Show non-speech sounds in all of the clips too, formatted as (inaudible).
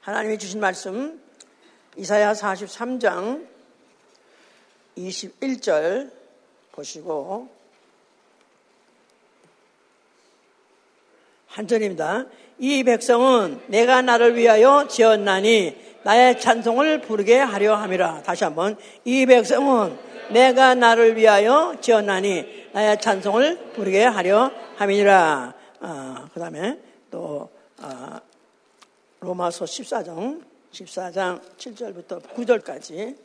하나님이 주신 말씀 이사야 43장 21절 보시고 한 절입니다. 이 백성은 내가 나를 위하여 지었나니 나의 찬송을 부르게 하려 함이라. 다시 한번 이 백성은 내가 나를 위하여 지었나니 나의 찬송을 부르게 하려 함이니라. 어, 그 다음에 또 어, 로마서 14장 14장 7절부터 9절까지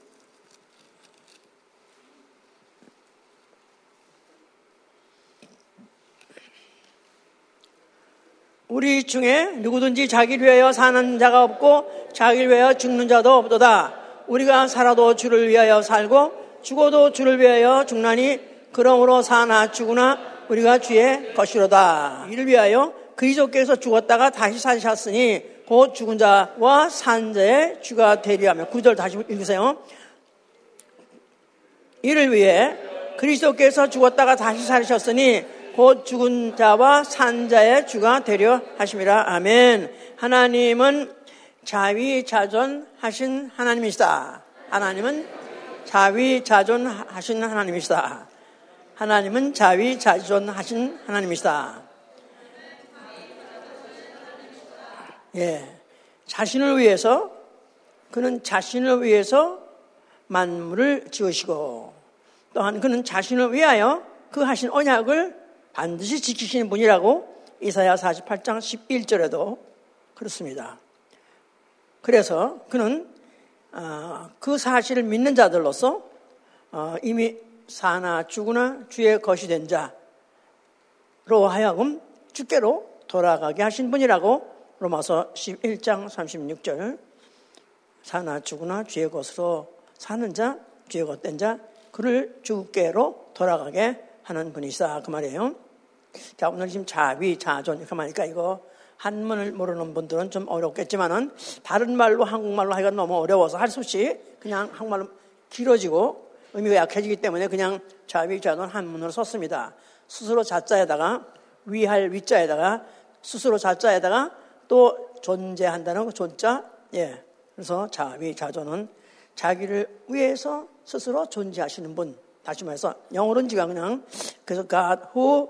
우리 중에 누구든지 자기를 위하여 사는 자가 없고 자기를 위하여 죽는 자도 없도다. 우리가 살아도 주를 위하여 살고 죽어도 주를 위하여 죽나니 그러므로 사나 죽으나 우리가 주의 것이로다. 이를 위하여 그리스도께서 죽었다가 다시 사셨으니 곧 죽은 자와 산 자의 주가 되리 하며 구절 다시 읽으세요. 이를 위해 그리스도께서 죽었다가 다시 살으셨으니 곧 죽은 자와 산 자의 주가 되려 하심이라. 아멘. 하나님은 자위자존하신 하나님이시다. 하나님은 자위자존하신 하나님이시다. 하나님은 자위자존하신 하나님이시다. 예. 자신을 위해서, 그는 자신을 위해서 만물을 지으시고, 또한 그는 자신을 위하여 그 하신 언약을 반드시 지키시는 분이라고 이사야 48장 11절에도 그렇습니다. 그래서 그는 어, 그 사실을 믿는 자들로서 어, 이미 사나 죽으나 주의 것이 된 자로 하여금 주께로 돌아가게 하신 분이라고 로마서 11장 36절 사나 죽으나 주의 것으로 사는 자 주의 것된 자 그를 주께로 돌아가게 하는 분이시다 그 말이에요. 자 오늘 지금 자비 자존 이렇게 말하니까 이거 한문을 모르는 분들은 좀 어렵겠지만은 다른 말로 한국말로 하기가 너무 어려워서 할 수 없이 그냥 한국말로 길어지고 의미가 약해지기 때문에 그냥 자비 자존 한문으로 썼습니다. 스스로 자자에다가 위할 위자에다가 스스로 자자에다가 또 존재한다는 그 존자, 예. 그래서 자비, 자존은 자기를 위해서 스스로 존재하시는 분. 다시 말해서 영어로는 지가 그냥 그래서 God who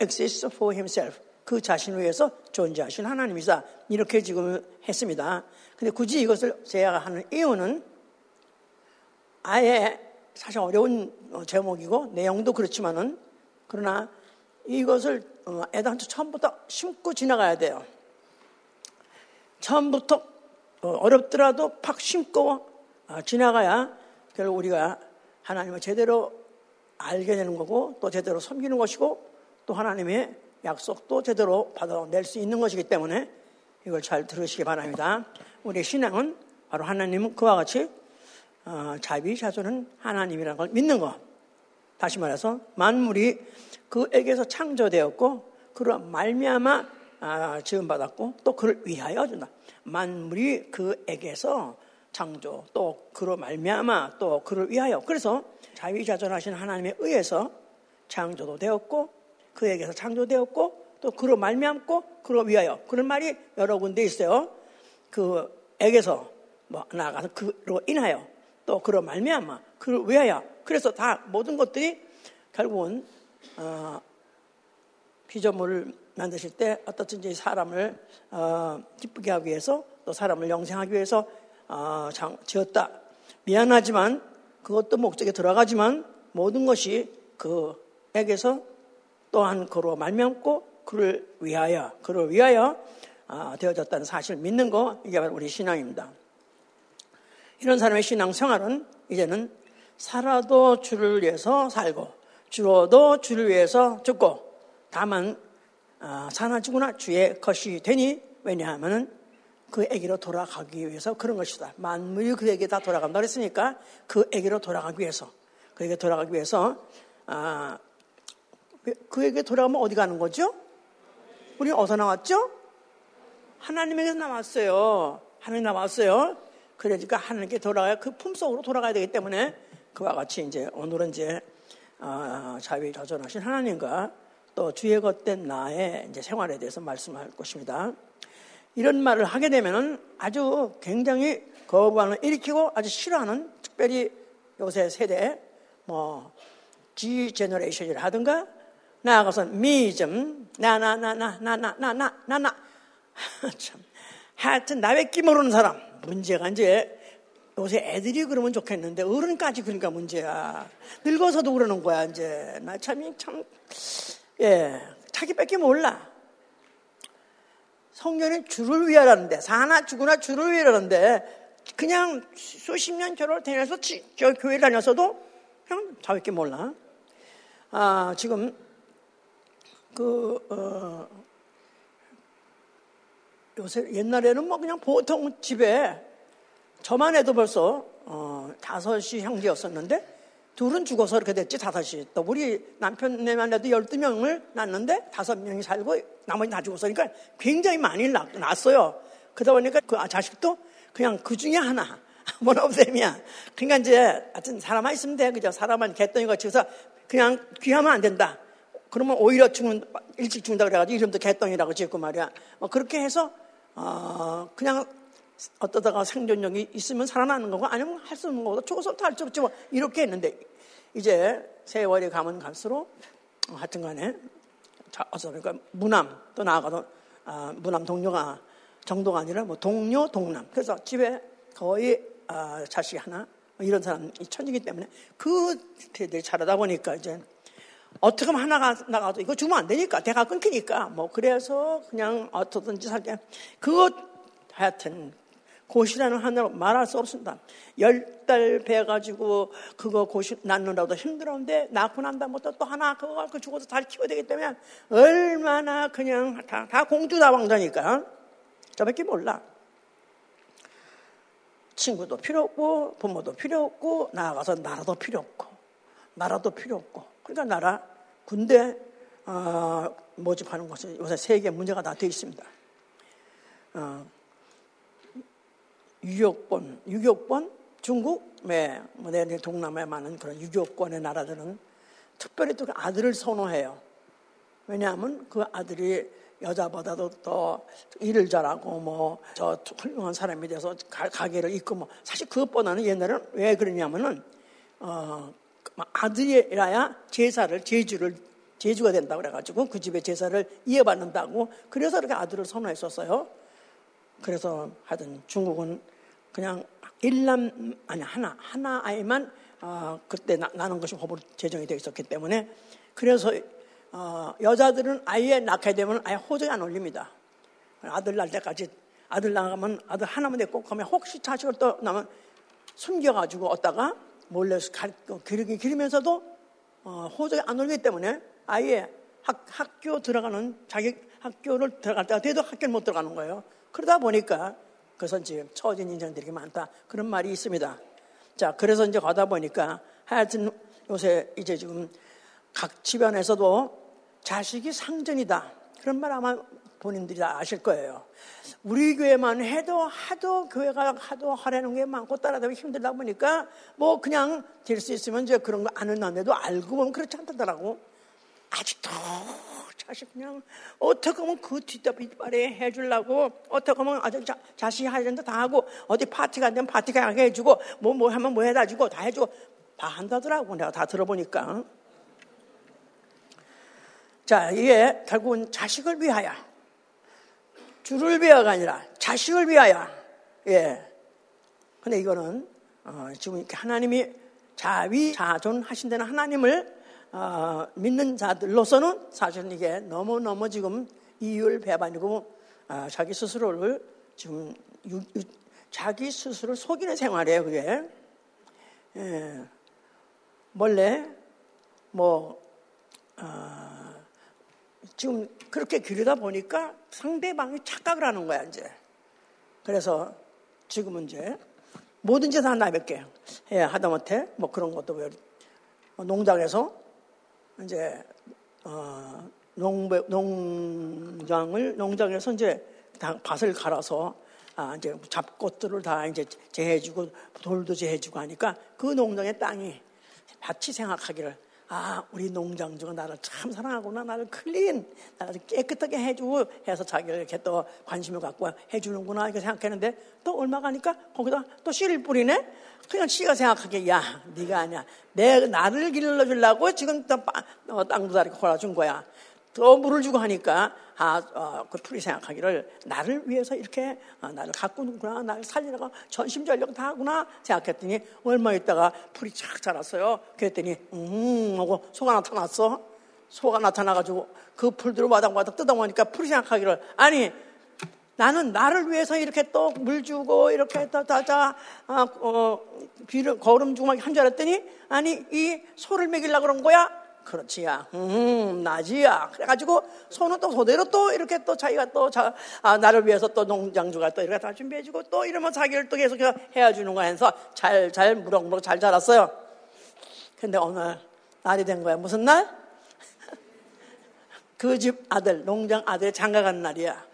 exists for himself. 그 자신을 위해서 존재하신 하나님이다. 이렇게 지금 했습니다. 근데 굳이 이것을 제가 하는 이유는 아예 사실 어려운 제목이고 내용도 그렇지만은 그러나 이것을 애당초 처음부터 심고 지나가야 돼요. 처음부터 어, 어렵더라도 팍 심고 아, 지나가야 결국 우리가 하나님을 제대로 알게 되는 거고 또 제대로 섬기는 것이고 또 하나님의 약속도 제대로 받아낼 수 있는 것이기 때문에 이걸 잘 들으시기 바랍니다. 우리의 신앙은 바로 하나님은 그와 같이 어, 자비 자존은 하나님이라는 걸 믿는 것. 다시 말해서 만물이 그에게서 창조되었고 그런 말미암아 아, 지음 받았고 또 그를 위하여 준다. 만물이 그에게서 창조 또 그로 말미암아 또 그를 위하여 그래서 자위자존하신 하나님에 의해서 창조도 되었고 그에게서 창조되었고 또 그로 말미암고 그로 위하여 그런 말이 여러 군데 있어요. 그에게서 뭐 나아가서 그로 인하여 또 그로 말미암아 그를 위하여 그래서 다 모든 것들이 결국은 어, 피조물을 만드실 때 어떻든지 사람을 어, 기쁘게 하기 위해서 또 사람을 영생하기 위해서 어, 장, 지었다. 미안하지만 그것도 목적에 들어가지만 모든 것이 그에게서 또한 그로 말미암고 그를 위하여 그를 위하여 어, 되어졌다는 사실을 믿는 거 이게 바로 우리 신앙입니다. 이런 사람의 신앙 생활은 이제는 살아도 주를 위해서 살고 죽어도 주를 위해서 죽고 다만 어, 사나지구나 주의 것이 되니 왜냐하면은 그에게로 돌아가기 위해서 그런 것이다. 만물이 그에게 다 돌아간다 그랬으니까 그에게로 돌아가기 위해서 그에게 돌아가기 위해서 아, 그에게 돌아가면 어디 가는 거죠? 우리 어디서 나왔죠? 하나님에게서 나왔어요. 하나님 나왔어요. 그러니까 하나님께 돌아가야 그 품속으로 돌아가야 되기 때문에 그와 같이 이제 오늘은 이제 아, 자유에 자존하신 하나님과 또 주의 것된 나의 이제 생활에 대해서 말씀할 것입니다. 이런 말을 하게 되면은 아주 굉장히 거부감을 일으키고 아주 싫어하는 특별히 요새 세대 뭐 G 제너레이션이라 하든가 나아가서 meism 나나나나나나나나나 참. 하여튼 나밖에 모르는 사람. 문제가 이제 요새 애들이 그러면 좋겠는데 어른까지 그러니까 문제야. 늙어서도 그러는 거야 이제. 나참참 예 자기밖에 몰라. 성년이 주를 위하라는데 사나 죽으나 주를 위하라는데 그냥 수십 년 결혼을 다녀서 저 교회 다녔어도 그냥 자기밖에 몰라. 아 지금 그, 어, 요새 옛날에는 뭐 그냥 보통 집에 저만 해도 벌써 어, 다섯이 형제였었는데 둘은 죽어서 이렇게 됐지 다섯이. 또 우리 남편네만 해도 열두 명을 낳는데 다섯 명이 살고 나머지 다 죽었으니까 굉장히 많이 낳, 낳았어요. 그러다 보니까 그 자식도 그냥 그 중에 하나. (laughs) 원업셈이야 그러니까 이제 하여튼 사람만 있으면 돼. 그죠? 사람만 개똥이 해서 그냥 귀하면 안 된다. 그러면 오히려 죽는, 일찍 죽는다 그래가지고 이름도 개똥이라고 지었고 말이야. 뭐 그렇게 해서, 어, 그냥 어떠다가 생존력이 있으면 살아나는 거고 아니면 할 수 없는 거고 죽어서 할수 없지 뭐 이렇게 했는데 이제 세월이 가면 갈수록 어, 하여튼 간에 자, 어서 그러니까 무남 또 나아가도 아, 무남 동료가 정도가 아니라 뭐 동료 동남. 그래서 집에 거의 아, 자식 하나 뭐 이런 사람이 천지기 때문에 그 대들이 자라다 보니까 이제 어떻게 하면 하나가 나가도 이거 주면 안 되니까 대가 끊기니까 뭐 그래서 그냥 어떻든지 살게. 그것 하여튼 고시라는 하나로 말할 수 없습니다. 열 달 배가지고 그거 고시 낳느라도 힘들었는데 낳고 난 다음부터 또 하나 그거 그 죽어서 잘 키워야 되기 때문에 얼마나 그냥 다, 다 공주 다 왕자니까 저밖에 몰라. 친구도 필요 없고 부모도 필요 없고 나아가서 나라도 필요 없고 나라도 필요 없고 그러니까 나라 군대 어, 모집하는 것은 요새 세계 문제가 다 되어 있습니다. 어, 유교권, 유교권, 중국, 네, 뭐 동남아에 많은 그런 유교권의 나라들은 특별히 또그 아들을 선호해요. 왜냐하면 그 아들이 여자보다도 더 일을 잘하고 뭐 저 훌륭한 사람이 돼서 가게를 잇고 뭐 사실 그것보다는 옛날에는 왜 그러냐면은 어 아들이라야 제사를 제주를 제주가 된다고 그래가지고 그 집의 제사를 이어받는다고 그래서 이렇게 아들을 선호했었어요. 그래서 하여튼 중국은 그냥 일남 아니 하나 하나 아이만 어, 그때 나, 나는 것이 법으로 제정이 되어 있었기 때문에 그래서 어, 여자들은 아예 낳게 되면 아예 호적이 안 올립니다. 아들 날 때까지 아들 나가면 아들 하나만 됐고 그러면 혹시 자식을 또 나면 숨겨가지고 얻다가 몰래 기르기 기르면서도 어, 호적이 안 올리기 때문에 아예 학, 학교 들어가는 자기 학교를 들어갈 때가 돼도 학교를 못 들어가는 거예요. 그러다 보니까 그것은 지금 처진 인생들이 많다. 그런 말이 있습니다. 자, 그래서 이제 가다 보니까 하여튼 요새 이제 지금 각 집안에서도 자식이 상전이다. 그런 말 아마 본인들이 다 아실 거예요. 우리 교회만 해도 하도 교회가 하도 하라는 게 많고 따라다니기 힘들다 보니까 뭐 그냥 될 수 있으면 이제 그런 거 아는 안에도 알고 보면 그렇지 않다더라고. 아직도 자식 그냥 어떻게 하면 그 뒷다발에 해주려고 어떻게 하면 아주 자, 자식이 하려는 다 하고 어디 파티가 안 되면 파티가 하게 해주고 뭐뭐 뭐 하면 뭐 해다 주고 다 해주고 다 한다더라고 내가 다 들어보니까 자 이게 결국은 자식을 위하여 주를 위하여가 아니라 자식을 위하여. 예. 근데 이거는 어, 지금 이렇게 하나님이 자위 자존하신 다는 하나님을 어, 믿는 자들로서는 사실은 이게 너무 너무 지금 이율 배반이고 어, 자기 스스로를 지금 자기 스스로를 속이는 생활이에요 그게. 예. 원래 뭐 어, 지금 그렇게 기르다 보니까 상대방이 착각을 하는 거야, 이제. 그래서 지금은 이제 뭐든지 다 나밖에 해야 하다못해 뭐 그런 것도 왜 농장에서 이제 어, 농배, 농장을 농장에서 이제 다 밭을 갈아서 아, 이제 잡꽃들을 다 이제 재해주고 돌도 재해주고 하니까 그 농장의 땅이 밭이 생각하기를 아, 우리 농장주가 나를 참 사랑하구나. 나를 클린, 나를 깨끗하게 해주고 해서 자기를 이렇게 또 관심을 갖고 해주는구나. 이렇게 생각했는데 또 얼마 가니까 거기다 또 씨를 뿌리네? 그냥 씨가 생각하기에 야, 네가 아니야. 내, 나를 길러주려고 지금 또 어, 땅도 다리고 골아준 거야. 또 물을 주고 하니까 아, 어, 그 풀이 생각하기를 나를 위해서 이렇게 어, 나를 가꾸는구나, 나를 살리려고 전심전력 다 하구나 생각했더니 얼마 있다가 풀이 착 자랐어요. 그랬더니 음 하고 소가 나타났어. 소가 나타나가지고 그 풀들을 와닥와닥 뜯어먹으니까 풀이 생각하기를 아니 나는 나를 위해서 이렇게 또 물 주고 이렇게 또다자 아, 어, 비를 거름 주고 막한줄 알았더니 아니 이 소를 먹이려고 그런 거야. 그렇지야. 음, 나지야. 그래가지고 손은 또 소대로 또 이렇게 또 자기가 또 자, 아, 나를 위해서 또 농장주가 또 이렇게 다 준비해주고 또 이러면 자기를 또 계속 해야주는 거야 해서 잘, 잘, 무럭무럭 잘 자랐어요. 근데 오늘 날이 된 거야. 무슨 날? (laughs) 그 집 아들, 농장 아들이 장가 간 날이야.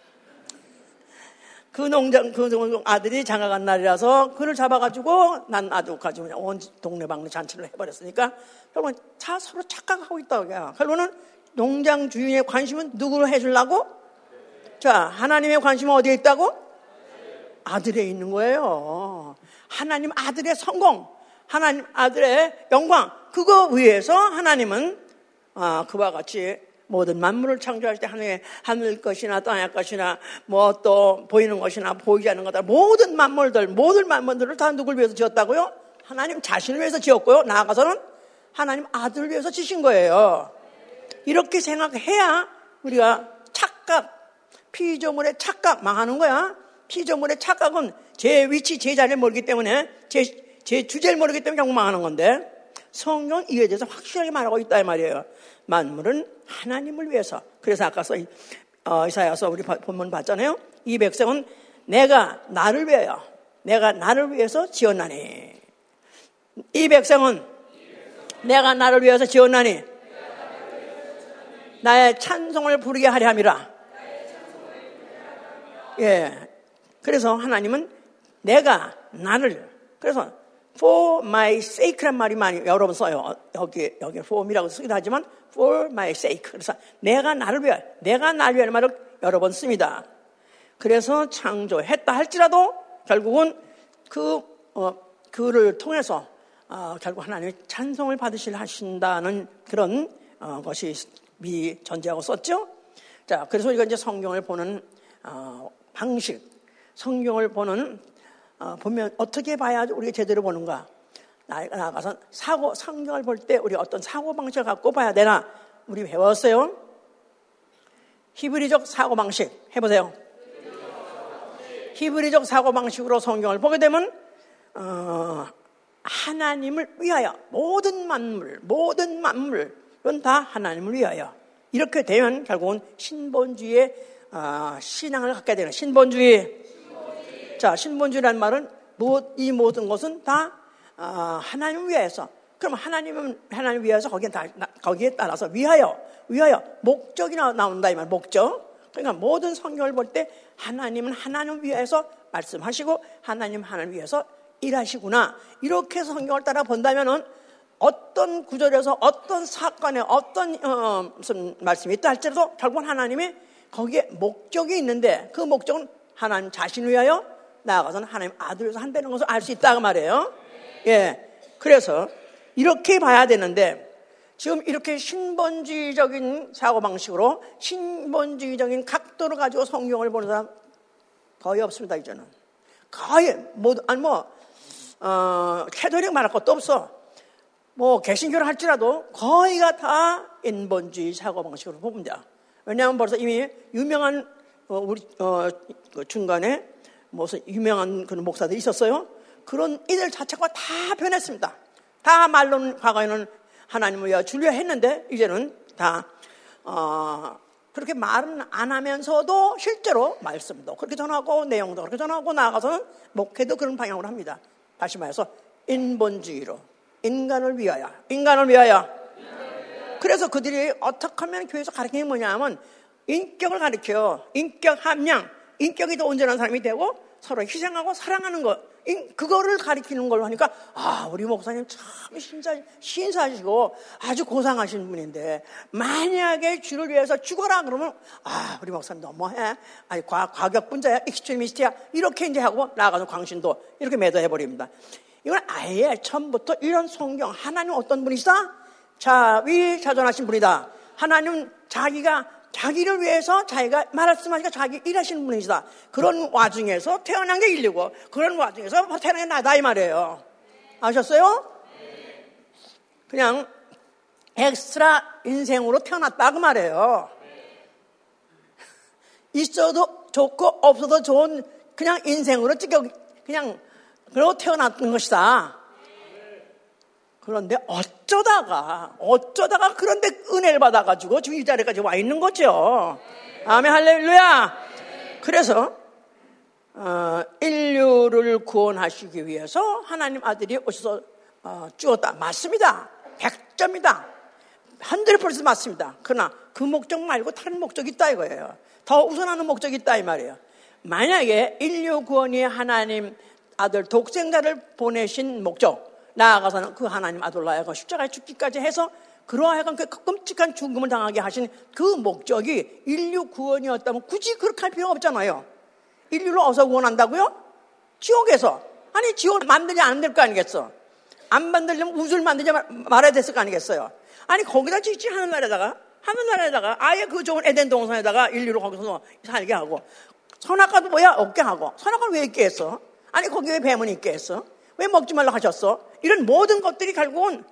그 농장, 그 아들이 장가간 날이라서 그를 잡아가지고 난 아주 가지고 온 동네방네 잔치를 해버렸으니까 결국은 다 서로 착각하고 있다고 해요. 결국은 농장 주인의 관심은 누구를 해주려고? 자, 하나님의 관심은 어디에 있다고? 아들에 있는 거예요. 하나님 아들의 성공, 하나님 아들의 영광, 그거 위해서 하나님은 아, 그와 같이 모든 만물을 창조할 때 하늘, 하늘 것이나 땅의 것이나 뭐 또 보이는 것이나 보이지 않는 것들 모든 만물들, 모든 만물들을 다 누굴 위해서 지었다고요? 하나님 자신을 위해서 지었고요. 나아가서는 하나님 아들을 위해서 지신 거예요. 이렇게 생각해야 우리가 착각, 피조물의 착각 망하는 거야. 피조물의 착각은 제 위치, 제 자리를 모르기 때문에 제, 제 주제를 모르기 때문에 결국 망하는 건데 성경 이에 대해서 확실하게 말하고 있다 이 말이에요. 만물은 하나님을 위해서. 그래서 아까 써, 어, 이사야서 우리 본문 봤잖아요. 이 백성은 내가 나를 위하여, 내가 나를 위해서 지었나니. 이 백성은 내가 나를 위해서 지었나니. 나의 찬송을 부르게 하려 함이라. 예. 그래서 하나님은 내가 나를, 그래서 for my sake란 말이 많이 여러 번 써요. 여기, 여기 form이라고 쓰기도 하지만 for my sake. 그래서 내가 나를 위해, 내가 나를 위하는 말을 여러 번 씁니다. 그래서 창조했다 할지라도 결국은 그, 어, 그를 통해서 어, 결국 하나님의 찬송을 받으실 하신다는 그런 어, 것이 미 전제하고 썼죠. 자, 그래서 우리가 이제 성경을 보는 어, 방식, 성경을 보는 어, 보면 어떻게 봐야 우리가 제대로 보는가? 나아가서 사고, 성경을 볼 때 우리 어떤 사고 방식을 갖고 봐야 되나? 우리 배웠어요. 히브리적 사고 방식 해보세요. 히브리적 사고 방식으로 성경을 보게 되면 어, 하나님을 위하여 모든 만물, 모든 만물은 다 하나님을 위하여 이렇게 되면 결국은 신본주의의 어, 신앙을 갖게 되는 신본주의. 자, 신본주의라는 말은 이 모든 것은 다 어, 하나님을 위해서. 그럼 하나님은 하나님 위해서 거기에, 다, 거기에 따라서 위하여, 위하여 목적이 나온다 이 말. 목적. 그러니까 모든 성경을 볼 때 하나님은 하나님을 위해서 말씀하시고 하나님 하나님 위해서 일하시구나. 이렇게 성경을 따라 본다면은 어떤 구절에서 어떤 사건에 어떤 어, 말씀이 있다 할지라도 결국은 하나님의 거기에 목적이 있는데 그 목적은 하나님 자신을 위하여 나아가서는 하나님 아들에서 한다는 것을 알 수 있다고 말해요. 예. 그래서 이렇게 봐야 되는데 지금 이렇게 신본주의적인 사고방식으로 신본주의적인 각도를 가지고 성경을 보는 사람 거의 없습니다, 이제는. 거의, 뭐, 아니 뭐, 어, 캐도릭 말할 것도 없어. 뭐, 개신교를 할지라도 거의가 다 인본주의 사고방식으로 봅니다. 왜냐하면 벌써 이미 유명한, 어, 우리, 어, 그 중간에 무슨 유명한 그런 목사들이 있었어요. 그런 이들 자체가 다 변했습니다. 다 말로는 과거에는 하나님을 위하여 주려 했는데 이제는 다 어, 그렇게 말은 안 하면서도 실제로 말씀도 그렇게 전하고 내용도 그렇게 전하고 나아가서는 목회도 그런 방향으로 합니다. 다시 말해서 인본주의로 인간을 위하여 인간을 위하여 그래서 그들이 어떻게 하면 교회에서 가르치는 게 뭐냐면 인격을 가르쳐요. 인격 함양 인격이 더 온전한 사람이 되고 서로 희생하고 사랑하는 것. 그거를 가리키는 걸로 하니까, 아, 우리 목사님 참 신사, 신사시고 아주 고상하신 분인데, 만약에 주를 위해서 죽어라 그러면, 아, 우리 목사님 너무해. 아니, 과, 과격분자야, extremist야. 이렇게 이제 하고 나가서 광신도 이렇게 매도해 버립니다. 이건 아예 처음부터 이런 성경, 하나님 어떤 분이시다? 자위 자존하신 분이다. 하나님 자기가 자기를 위해서 자기가 말씀하니까 자기 일하시는 분이시다. 그런 와중에서 태어난 게 인류고 그런 와중에서 태어난 게 나다 이 말이에요. 아셨어요? 그냥 엑스트라 인생으로 태어났다 그 말이에요. (laughs) 있어도 좋고 없어도 좋은 그냥 인생으로 찍어 그냥 그러고 태어났던 것이다. 그런데 어 쩌다가, 어쩌다가 그런데 은혜를 받아가지고 지금 이 자리까지 와 있는 거죠. 아멘, 할렐루야! 그래서, 어, 인류를 구원하시기 위해서 하나님 아들이 오셔서 어, 죽었다. 맞습니다. 100점이다. 한들 벌써 맞습니다. 그러나 그 목적 말고 다른 목적이 있다 이거예요. 더 우선하는 목적이 있다 이 말이에요. 만약에 인류 구원이 하나님 아들 독생자를 보내신 목적, 나아가서는 그 하나님 하여금 십자가에 죽기까지 해서 그러하여금 그 끔찍한 죽음을 당하게 하신 그 목적이 인류 구원이었다면 굳이 그렇게 할 필요가 없잖아요. 인류를 어서 구원한다고요? 지옥에서. 아니, 지옥 만들지 않으면 될 거 아니겠어? 안 만들려면 우주를 만들지 말아야 됐을 거 아니겠어요? 아니, 거기다 짓지 하늘나라에다가, 하늘나라에다가 아예 그 좋은 에덴 동산에다가 인류를 거기서 살게 하고, 선악과도 뭐야? 없게 하고, 선악과는 왜 있게 했어? 아니, 거기 왜 뱀은 있게 했어? 왜 먹지 말라 하셨어? 이런 모든 것들이 결국은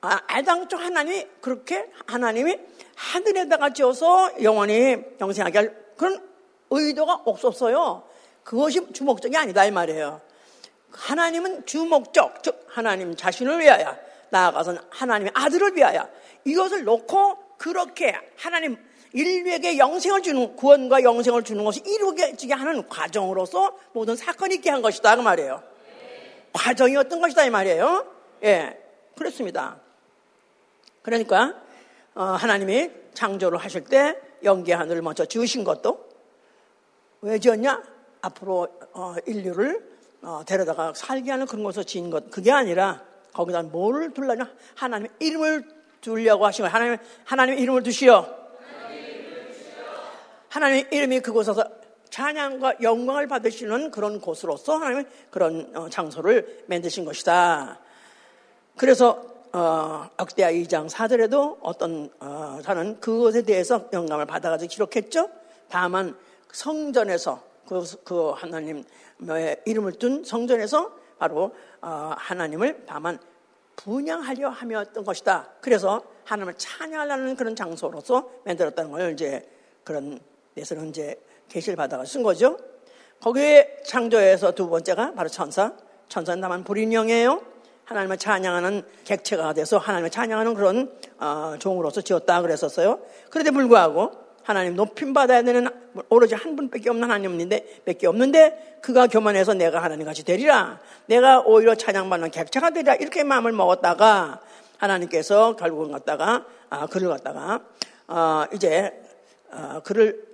아, 애당초 하나님이 그렇게 하나님이 하늘에다가 지어서 영원히 영생하게 할 그런 의도가 없었어요. 그것이 주목적이 아니다 이 말이에요. 하나님은 주목적, 즉 하나님 자신을 위하여 나아가서는 하나님의 아들을 위하여 이것을 놓고 그렇게 하나님 인류에게 영생을 주는 구원과 영생을 주는 것이 이루어지게 하는 과정으로서 모든 사건이 있게 한 것이다 그 말이에요. 과정이었던 것이다 이 말이에요. 예, 그렇습니다. 그러니까 어, 하나님이 창조를 하실 때 영계 하늘을 먼저 지으신 것도 왜 지었냐? 앞으로 어, 인류를 어, 데려다가 살게 하는 그런 것을 지은 것 그게 아니라 거기다 뭐를 둘라냐? 하나님의 이름을 두려고 하신 거예요. 하나님 하나님의 이름을 두시오. 하나님의 이름이 그곳에서 찬양과 영광을 받으시는 그런 곳으로서 하나님의 그런 어, 장소를 만드신 것이다. 그래서 어, 억대하 2장 4절에도 어떤 어, 자는 그것에 대해서 영감을 받아가지고 기록했죠. 다만 성전에서 그, 그 하나님의 이름을 둔 성전에서 바로 어, 하나님을 다만 분양하려 하였던 것이다. 그래서 하나님을 찬양하려는 그런 장소로서 만들었다는 걸 이제 그런 데서는 이제 계시를 받아가 쓴 거죠. 거기에 창조에서 두 번째가 바로 천사. 천사는 다만 불인형이에요. 하나님을 찬양하는 객체가 돼서 하나님을 찬양하는 그런 어, 종으로서 지었다 그랬었어요. 그런데 불구하고 하나님 높임 받아야 되는 오로지 한 분밖에 없는 하나님인데 밖에 없는데 그가 교만해서 내가 하나님 같이 되리라. 내가 오히려 찬양받는 객체가 되리라. 이렇게 마음을 먹었다가 하나님께서 결국은 갖다가 아, 그를 갖다가 어, 이제 어, 그를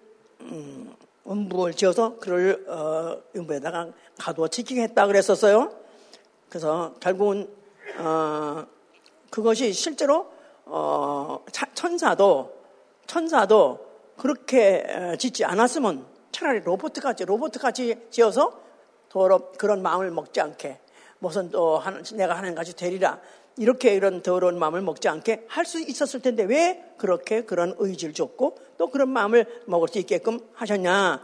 음, 음부를 지어서 그를 어, 음부에다가 가두어 지키게 했다 그랬었어요. 그래서 결국은 어, 그것이 실제로 어, 천사도 천사도 그렇게 짓지 않았으면 차라리 로봇같이 로봇같이 지어서 더러 그런 마음을 먹지 않게 무슨 또 내가 하는 같이 되리라 이렇게 이런 더러운 마음을 먹지 않게 할 수 있었을 텐데 왜 그렇게 그런 의지를 줬고 또 그런 마음을 먹을 수 있게끔 하셨냐.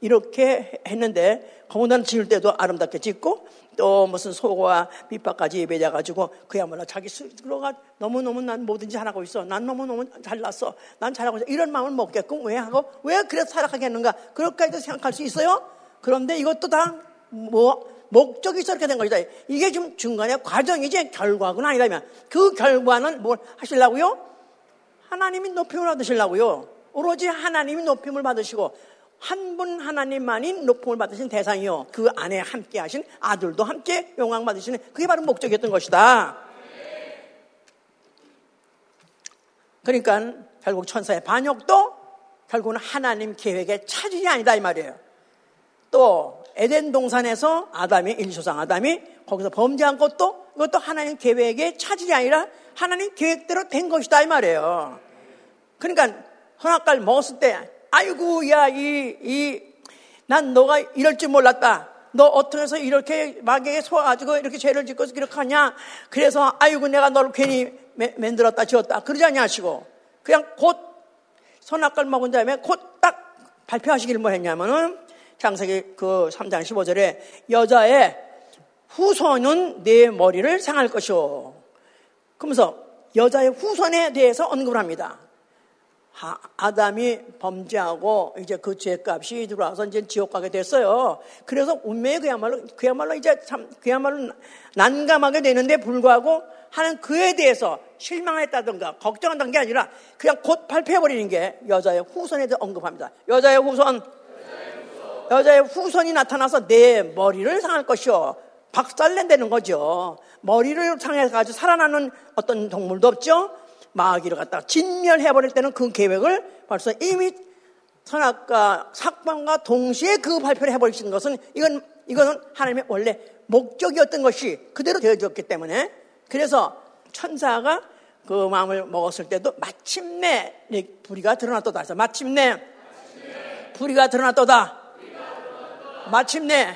이렇게 했는데 공단 지을 때도 아름답게 짓고 또 무슨 소고와 밑밥까지 예배해가지고 그야말로 자기 스스로가 너무너무 난 뭐든지 잘하고 있어. 난 너무너무 잘났어. 난 잘하고 있어. 이런 마음을 먹게끔 왜 하고 왜 그래서 살아가겠는가. 그렇게까지도 생각할 수 있어요. 그런데 이것도 다 뭐 목적이 있어 이렇게 된 것이다. 이게 지금 중간에 과정이지 결과는 아니다면 그 결과는 뭘 하시려고요? 하나님이 높임을 받으시려고요. 오로지 하나님이 높임을 받으시고 한 분 하나님만이 높임을 받으신 대상이요. 그 안에 함께 하신 아들도 함께 영광 받으시는 그게 바로 목적이었던 것이다. 그러니까 결국 천사의 반역도 결국은 하나님 계획의 차질이 아니다 이 말이에요. 또 에덴 동산에서 아담이 일조상 아담이 거기서 범죄한 것도 이것도 하나님 계획의 차질이 아니라 하나님 계획대로 된 것이다 이 말이에요. 그러니까 선악과를 먹었을 때 아이고 야이 이난 너가 이럴 줄 몰랐다. 너 어떻게 해서 이렇게 마귀에 속아가지고 이렇게 죄를 짓고 이렇게 하냐? 그래서 아이고 내가 너를 괜히 만들었다 지었다 그러지 않냐시고 그냥 곧 선악과를 먹은 다음에 곧 딱 발표하시길 뭐 했냐면은 창세기 그 3장 15절에 여자의 후손은 내 머리를 상할 것이오. 그러면서 여자의 후손에 대해서 언급을 합니다. 아담이 범죄하고 이제 그 죄값이 들어와서 이제 지옥 가게 됐어요. 그래서 운명이 그야말로 그야말로 이제 참 그야말로 난감하게 되는데 불구하고 하는 그에 대해서 실망했다든가 걱정한다는 게 아니라 그냥 곧 발표해 버리는 게 여자의 후손에 대해 언급합니다. 여자의 후손 여자의 후손이 나타나서 내 머리를 상할 것이요. 박살낸다는 거죠. 머리를 상해가지고 살아나는 어떤 동물도 없죠. 마귀를 갖다가 진멸해버릴 때는 그 계획을 벌써 이미 선악과 삭방과 동시에 그 발표를 해버리신 것은 이건, 이거는 하나님의 원래 목적이었던 것이 그대로 되어졌기 때문에 그래서 천사가 그 마음을 먹었을 때도 마침내 불의가 드러났도다. 그래서 마침내 불의가 드러났도다. 마침내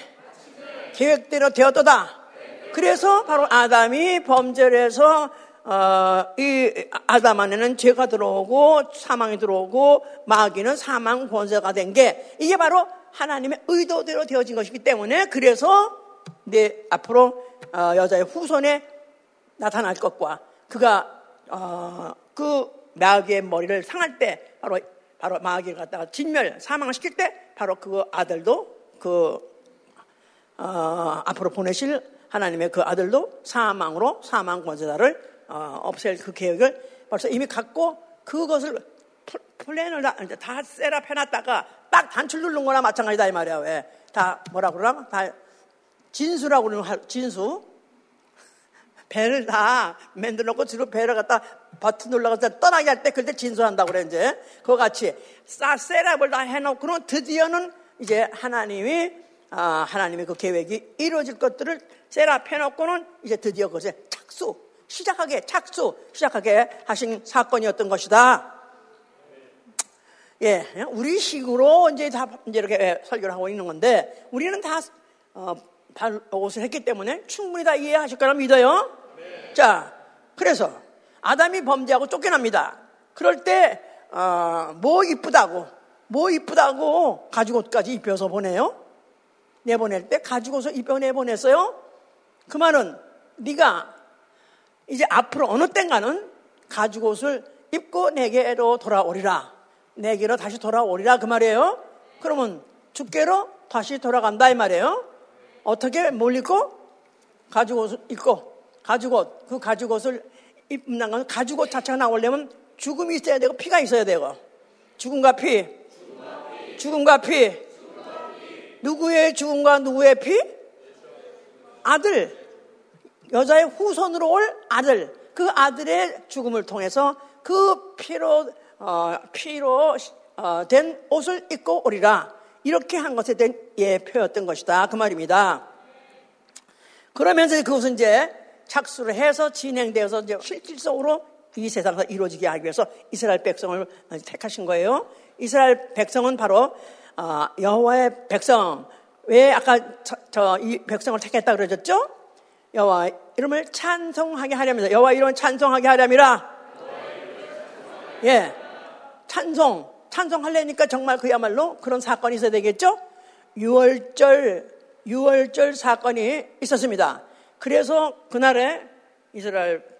계획대로 되었도다. 그래서 바로 아담이 범죄를 해서 어, 이 아담 안에는 죄가 들어오고 사망이 들어오고 마귀는 사망 권세가 된 게 이게 바로 하나님의 의도대로 되어진 것이기 때문에 그래서 내 앞으로 어, 여자의 후손에 나타날 것과 그가 어, 그 마귀의 머리를 상할 때 바로 바로 마귀를 갖다가 진멸 사망을 시킬 때 바로 그 아들도 그 어, 앞으로 보내실 하나님의 그 아들도 사망으로 사망 권세자를 어, 없앨 그 계획을 벌써 이미 갖고 그것을 플랜을 다, 다 set up 해놨다가 딱 단추 누른 거나 마찬가지다 이 말이야 왜? 다 뭐라 그러나? 다 진수라고 그러는 진수 배를 다 만들어 놓고 뒤로 배를 갖다 버튼 눌러가서 떠나게 할 때 그때 진수한다고 그래 이제 그거 같이 싹 셋업을 다 해놓고는 드디어는 이제 하나님이 아, 하나님의 그 계획이 이루어질 것들을 셋업 해놓고는 이제 드디어 그것에 착수 시작하게 착수 시작하게 하신 사건이었던 것이다. 예, 우리 식으로 이제 다 이제 이렇게 설교를 하고 있는 건데 우리는 다 어, 옷을 했기 때문에 충분히 다 이해하실 거라 믿어요. 네. 자, 그래서 아담이 범죄하고 쫓겨납니다. 그럴 때, 어, 뭐 이쁘다고, 뭐 이쁘다고 가죽옷까지 입혀서 보내요? 내보낼 때 가죽옷을 입혀 내보냈어요? 그 말은 네가 이제 앞으로 어느 땐가는 가죽옷을 입고 내게로 돌아오리라. 내게로 다시 돌아오리라. 그 말이에요. 그러면 주께로 다시 돌아간다. 이 말이에요. 어떻게 뭘 입고? 가죽옷을 입고, 가죽옷, 그 가죽옷을 입는 건 가죽옷 자체가 나오려면 죽음이 있어야 되고 피가 있어야 되고. 죽음과 피. 죽음과 피. 누구의 죽음과 누구의 피? 아들. 여자의 후손으로 올 아들, 그 아들의 죽음을 통해서 그 피로, 어, 피로 어, 된 옷을 입고 오리라. 이렇게 한 것에 대한 예표였던 것이다. 그 말입니다. 그러면서 그것은 이제 착수를 해서 진행되어서 이제 실질적으로 이 세상에서 이루어지게 하기 위해서 이스라엘 백성을 택하신 거예요. 이스라엘 백성은 바로 어, 여호와의 백성. 왜 아까 저이 백성을 택했다 그러셨죠? 여호와 이름을 찬송하게 하려면서 여호와 이름을 찬송하게 하려미라. 예, 찬송 찬송하려니까 정말 그야말로 그런 사건이 있어야 되겠죠. 6월절 6월절 사건이 있었습니다. 그래서 그날에 이스라엘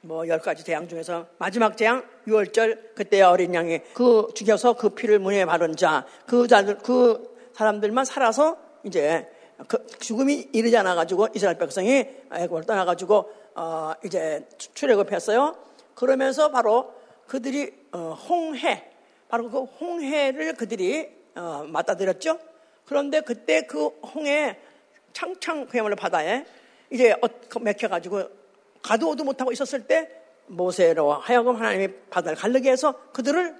뭐 열 가지 재앙 중에서 마지막 재앙 6월절 그때 어린 양이 그 죽여서 그 피를 문에 바른 자그 자들 그 사람들만 살아서 이제 그 죽음이 이르지 않아 가지고 이스라엘 백성이 애굽을 떠나 가지고 어 이제 출애굽했어요. 그러면서 바로 그들이 어 홍해 바로 그 홍해를 그들이 어 맞다들였죠. 그런데 그때 그 홍해 창창 그야말로 바다에 이제 맥혀 가지고 가도오도 못하고 있었을 때 모세로 하여금 하나님이 바다를 갈르게 해서 그들을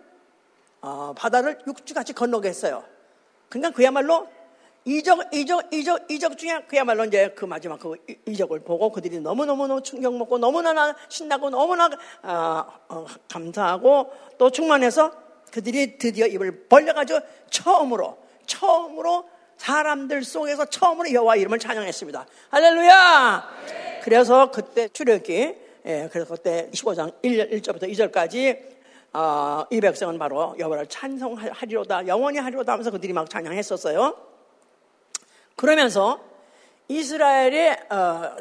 어, 바다를 육지같이 건너게 했어요. 그러니까 그야말로 이적, 이적, 이적, 이적 중에 그야말로 이제 그 마지막 그 이적을 보고 그들이 너무너무너무 충격 먹고 너무나 신나고 너무나 어, 어, 감사하고 또 충만해서 그들이 드디어 입을 벌려가지고 처음으로, 처음으로 사람들 속에서 처음으로 여호와 이름을 찬양했습니다. 할렐루야! 그래서 그때 출애기 예, 그래서 그때 15장 1, 1절부터 2절까지 어, 이 백성은 바로 여호와를 찬송하리로다 영원히 하리로다 하면서 그들이 막 찬양했었어요. 그러면서 이스라엘의 어,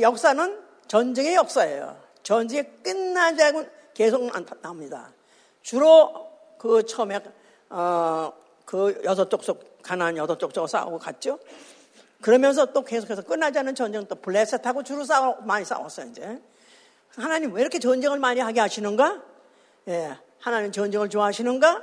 역사는 전쟁의 역사예요. 전쟁이 끝나자고 계속 나옵니다. 주로 그 처음에 어, 그 여섯 족속 가나안 여섯 족속 싸우고 갔죠. 그러면서 또 계속해서 끝나지 않은 전쟁 또 블레셋하고 주로 싸워 많이 싸웠어요 이제. 하나님 왜 이렇게 전쟁을 많이 하게 하시는가? 예, 하나님 전쟁을 좋아하시는가?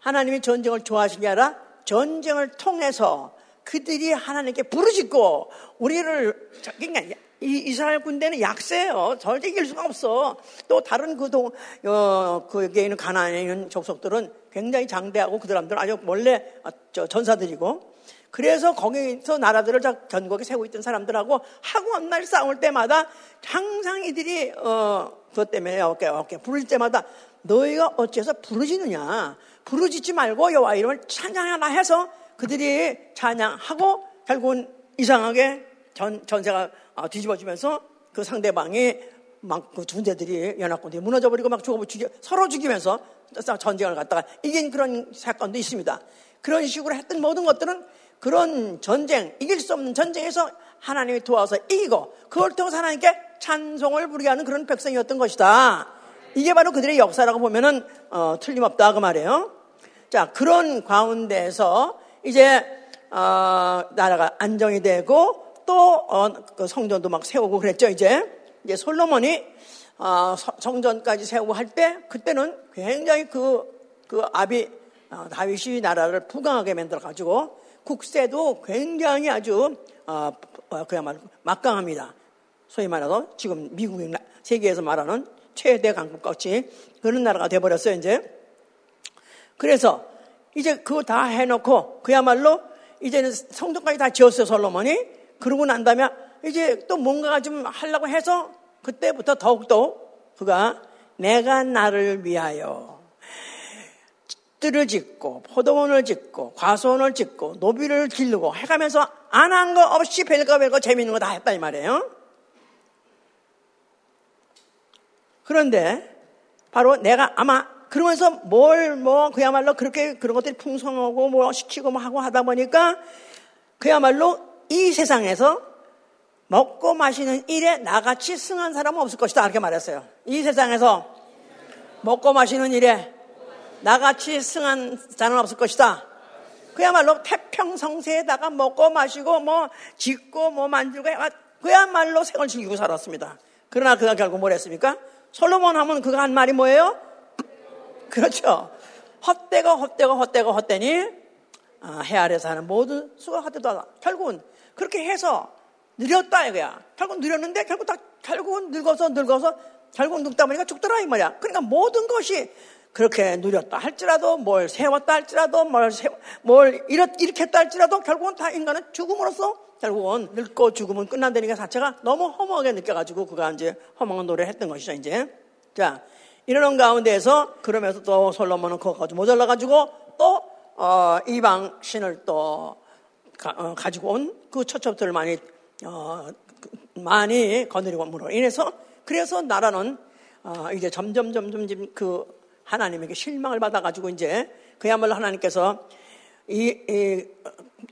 하나님이 전쟁을 좋아하시는 게 아니라 전쟁을 통해서 그들이 하나님께 부르짖고 우리를 그러니까 이 이스라엘 군대는 약세예요. 절대 이길 수가 없어. 또 다른 그 동, 어, 그에 있는 가나안에 있는 족속들은 굉장히 장대하고 그 사람들은 아주 원래 전사들이고 그래서 거기서 나라들을 견고하게 세우고 있던 사람들하고 하고 한 날 싸울 때마다 항상 이들이 어 그것 때문에 어깨 어깨 부를 때마다 너희가 어째서 부르짖느냐 부르짖지 말고 여호와 이름을 찬양하나 해서 그들이 찬양하고 결국은 이상하게 전 전세가 어, 뒤집어지면서 그 상대방이 막그 군대들이 연합군들이 무너져 버리고 막 죽어 죽여 서로 죽이면서 전쟁을 갖다가 이긴 그런 사건도 있습니다. 그런 식으로 했던 모든 것들은 그런 전쟁, 이길 수 없는 전쟁에서 하나님이 도와서 이기고 그걸 통해서 하나님께 찬송을 부르게 하는 그런 백성이었던 것이다. 이게 바로 그들의 역사라고 보면은 어, 틀림없다 그 말이에요. 자 그런 가운데서 이제 어, 나라가 안정이 되고 또 어, 그 성전도 막 세우고 그랬죠. 이제 이제 솔로몬이 어, 성전까지 세우고 할 때 그때는 굉장히 그, 그 아비 어, 다윗이 나라를 부강하게 만들어 가지고 국세도 굉장히 아주 그야말로 막강합니다. 소위 말해서 지금 미국이 세계에서 말하는 최대 강국같이 그런 나라가 돼버렸어요 이제. 그래서 이제 그거 다 해놓고 그야말로 이제는 성전까지 다 지었어요 솔로몬이. 그러고 난 다음에 이제 또 뭔가 좀 하려고 해서 그때부터 더욱더 그가 내가 나를 위하여 뜰을 짓고 포도원을 짓고 과수원을 짓고 노비를 기르고 해가면서 안 한 거 없이 별거 별거 재밌는 거 다 했다 이 말이에요. 그런데 바로 내가 아마 그러면서 뭘 뭐 그야말로 그렇게 그런 것들이 풍성하고 뭐 시키고 뭐 하고 하다 보니까 그야말로 이 세상에서 먹고 마시는 일에 나같이 승한 사람은 없을 것이다 이렇게 말했어요. 이 세상에서 먹고 마시는 일에 나같이 승한 자는 없을 것이다. 그야말로 태평성세에다가 먹고 마시고 뭐 짓고 뭐 만들고 그야말로 생을 즐기고 살았습니다. 그러나 그가 결국 뭘 했습니까? 솔로몬 하면 그가 한 말이 뭐예요? 그렇죠. 헛되고 헛되고 헛되고 헛되니 아, 해 아래서 하는 모든 헛되다. 결국은 그렇게 해서 느렸다 이거야. 결국 느렸는데 결국 다 결국은 늙어서 늙어서 결국 늙다 보니까 죽더라 이 말이야. 그러니까 모든 것이 그렇게 누렸다 할지라도 뭘 세웠다 할지라도 뭘, 세, 뭘 이렇게 했다 할지라도 결국은 다 인간은 죽음으로써 결국은 늙고 죽으면 끝난다는 게 자체가 너무 허무하게 느껴가지고 그가 이제 허망한 노래를 했던 것이죠 이제 자 이러는 가운데에서 그러면서 또 솔로몬은 그거 가지고 모자라가지고 또 어, 이방 신을 또 가, 어, 지고 온 그 처첩들을 많이 어, 그 많이 거느리고므로 인해서 그래서 나라는 어, 이제 점점 점점 그 하나님에게 실망을 받아가지고 이제 그야말로 하나님께서 이, 이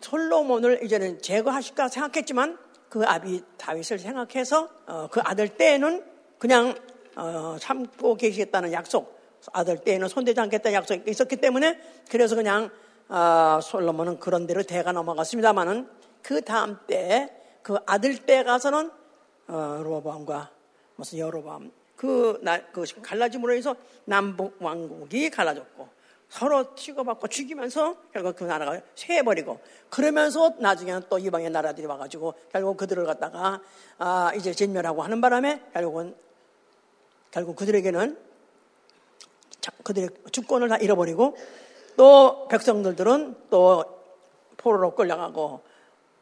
솔로몬을 이제는 제거하실까 생각했지만 그 아비 다윗을 생각해서 어, 그 아들 때에는 그냥 어, 참고 계시겠다는 약속, 아들 때에는 손대지 않겠다는 약속이 있었기 때문에 그래서 그냥 어, 솔로몬은 그런 대로 대가 넘어갔습니다만은 그 다음 때 그 아들 때 가서는 어, 로보암과 무슨 여로보암 그, 나, 그 갈라짐으로 해서 남북 왕국이 갈라졌고 서로 치고받고 죽이면서 결국 그 나라가 쇠해버리고 그러면서 나중에는 또 이방의 나라들이 와가지고 결국 그들을 갖다가 아, 이제 진멸하고 하는 바람에 결국은 결국 그들에게는 그들의 주권을 다 잃어버리고 또 백성들들은 또 포로로 끌려가고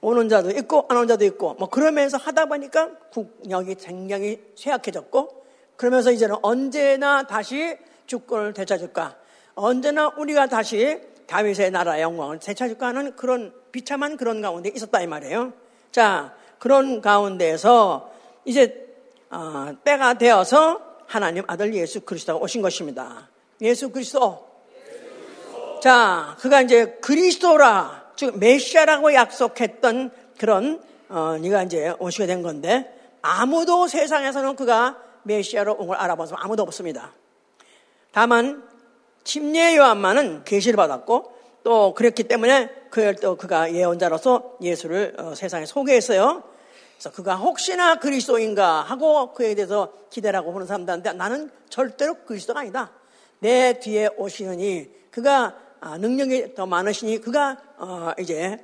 오는 자도 있고 안 오는 자도 있고 뭐 그러면서 하다 보니까 국력이 굉장히 쇠약해졌고 그러면서 이제는 언제나 다시 주권을 되찾을까 언제나 우리가 다시 다윗의 나라의 영광을 되찾을까 하는 그런 비참한 그런 가운데 있었다 이 말이에요. 자 그런 가운데에서 이제 어, 때가 되어서 하나님 아들 예수 그리스도가 오신 것입니다. 예수 그리스도. 자, 그가 이제 그리스도라, 즉 메시아라고 약속했던 그런 어, 네가 이제 오시게 된 건데 아무도 세상에서는 그가 메시아로 온 걸 알아봐서 아무도 없습니다. 다만 침례 요한만은 계시를 받았고 또 그랬기 때문에 그걸 또 그가 예언자로서 예수를 어, 세상에 소개했어요. 그래서 그가 혹시나 그리스도인가 하고 그에 대해서 기대라고 보는 사람들한테 나는 절대로 그리스도가 아니다. 내 뒤에 오시느니 그가 아, 능력이 더 많으시니 그가 어, 이제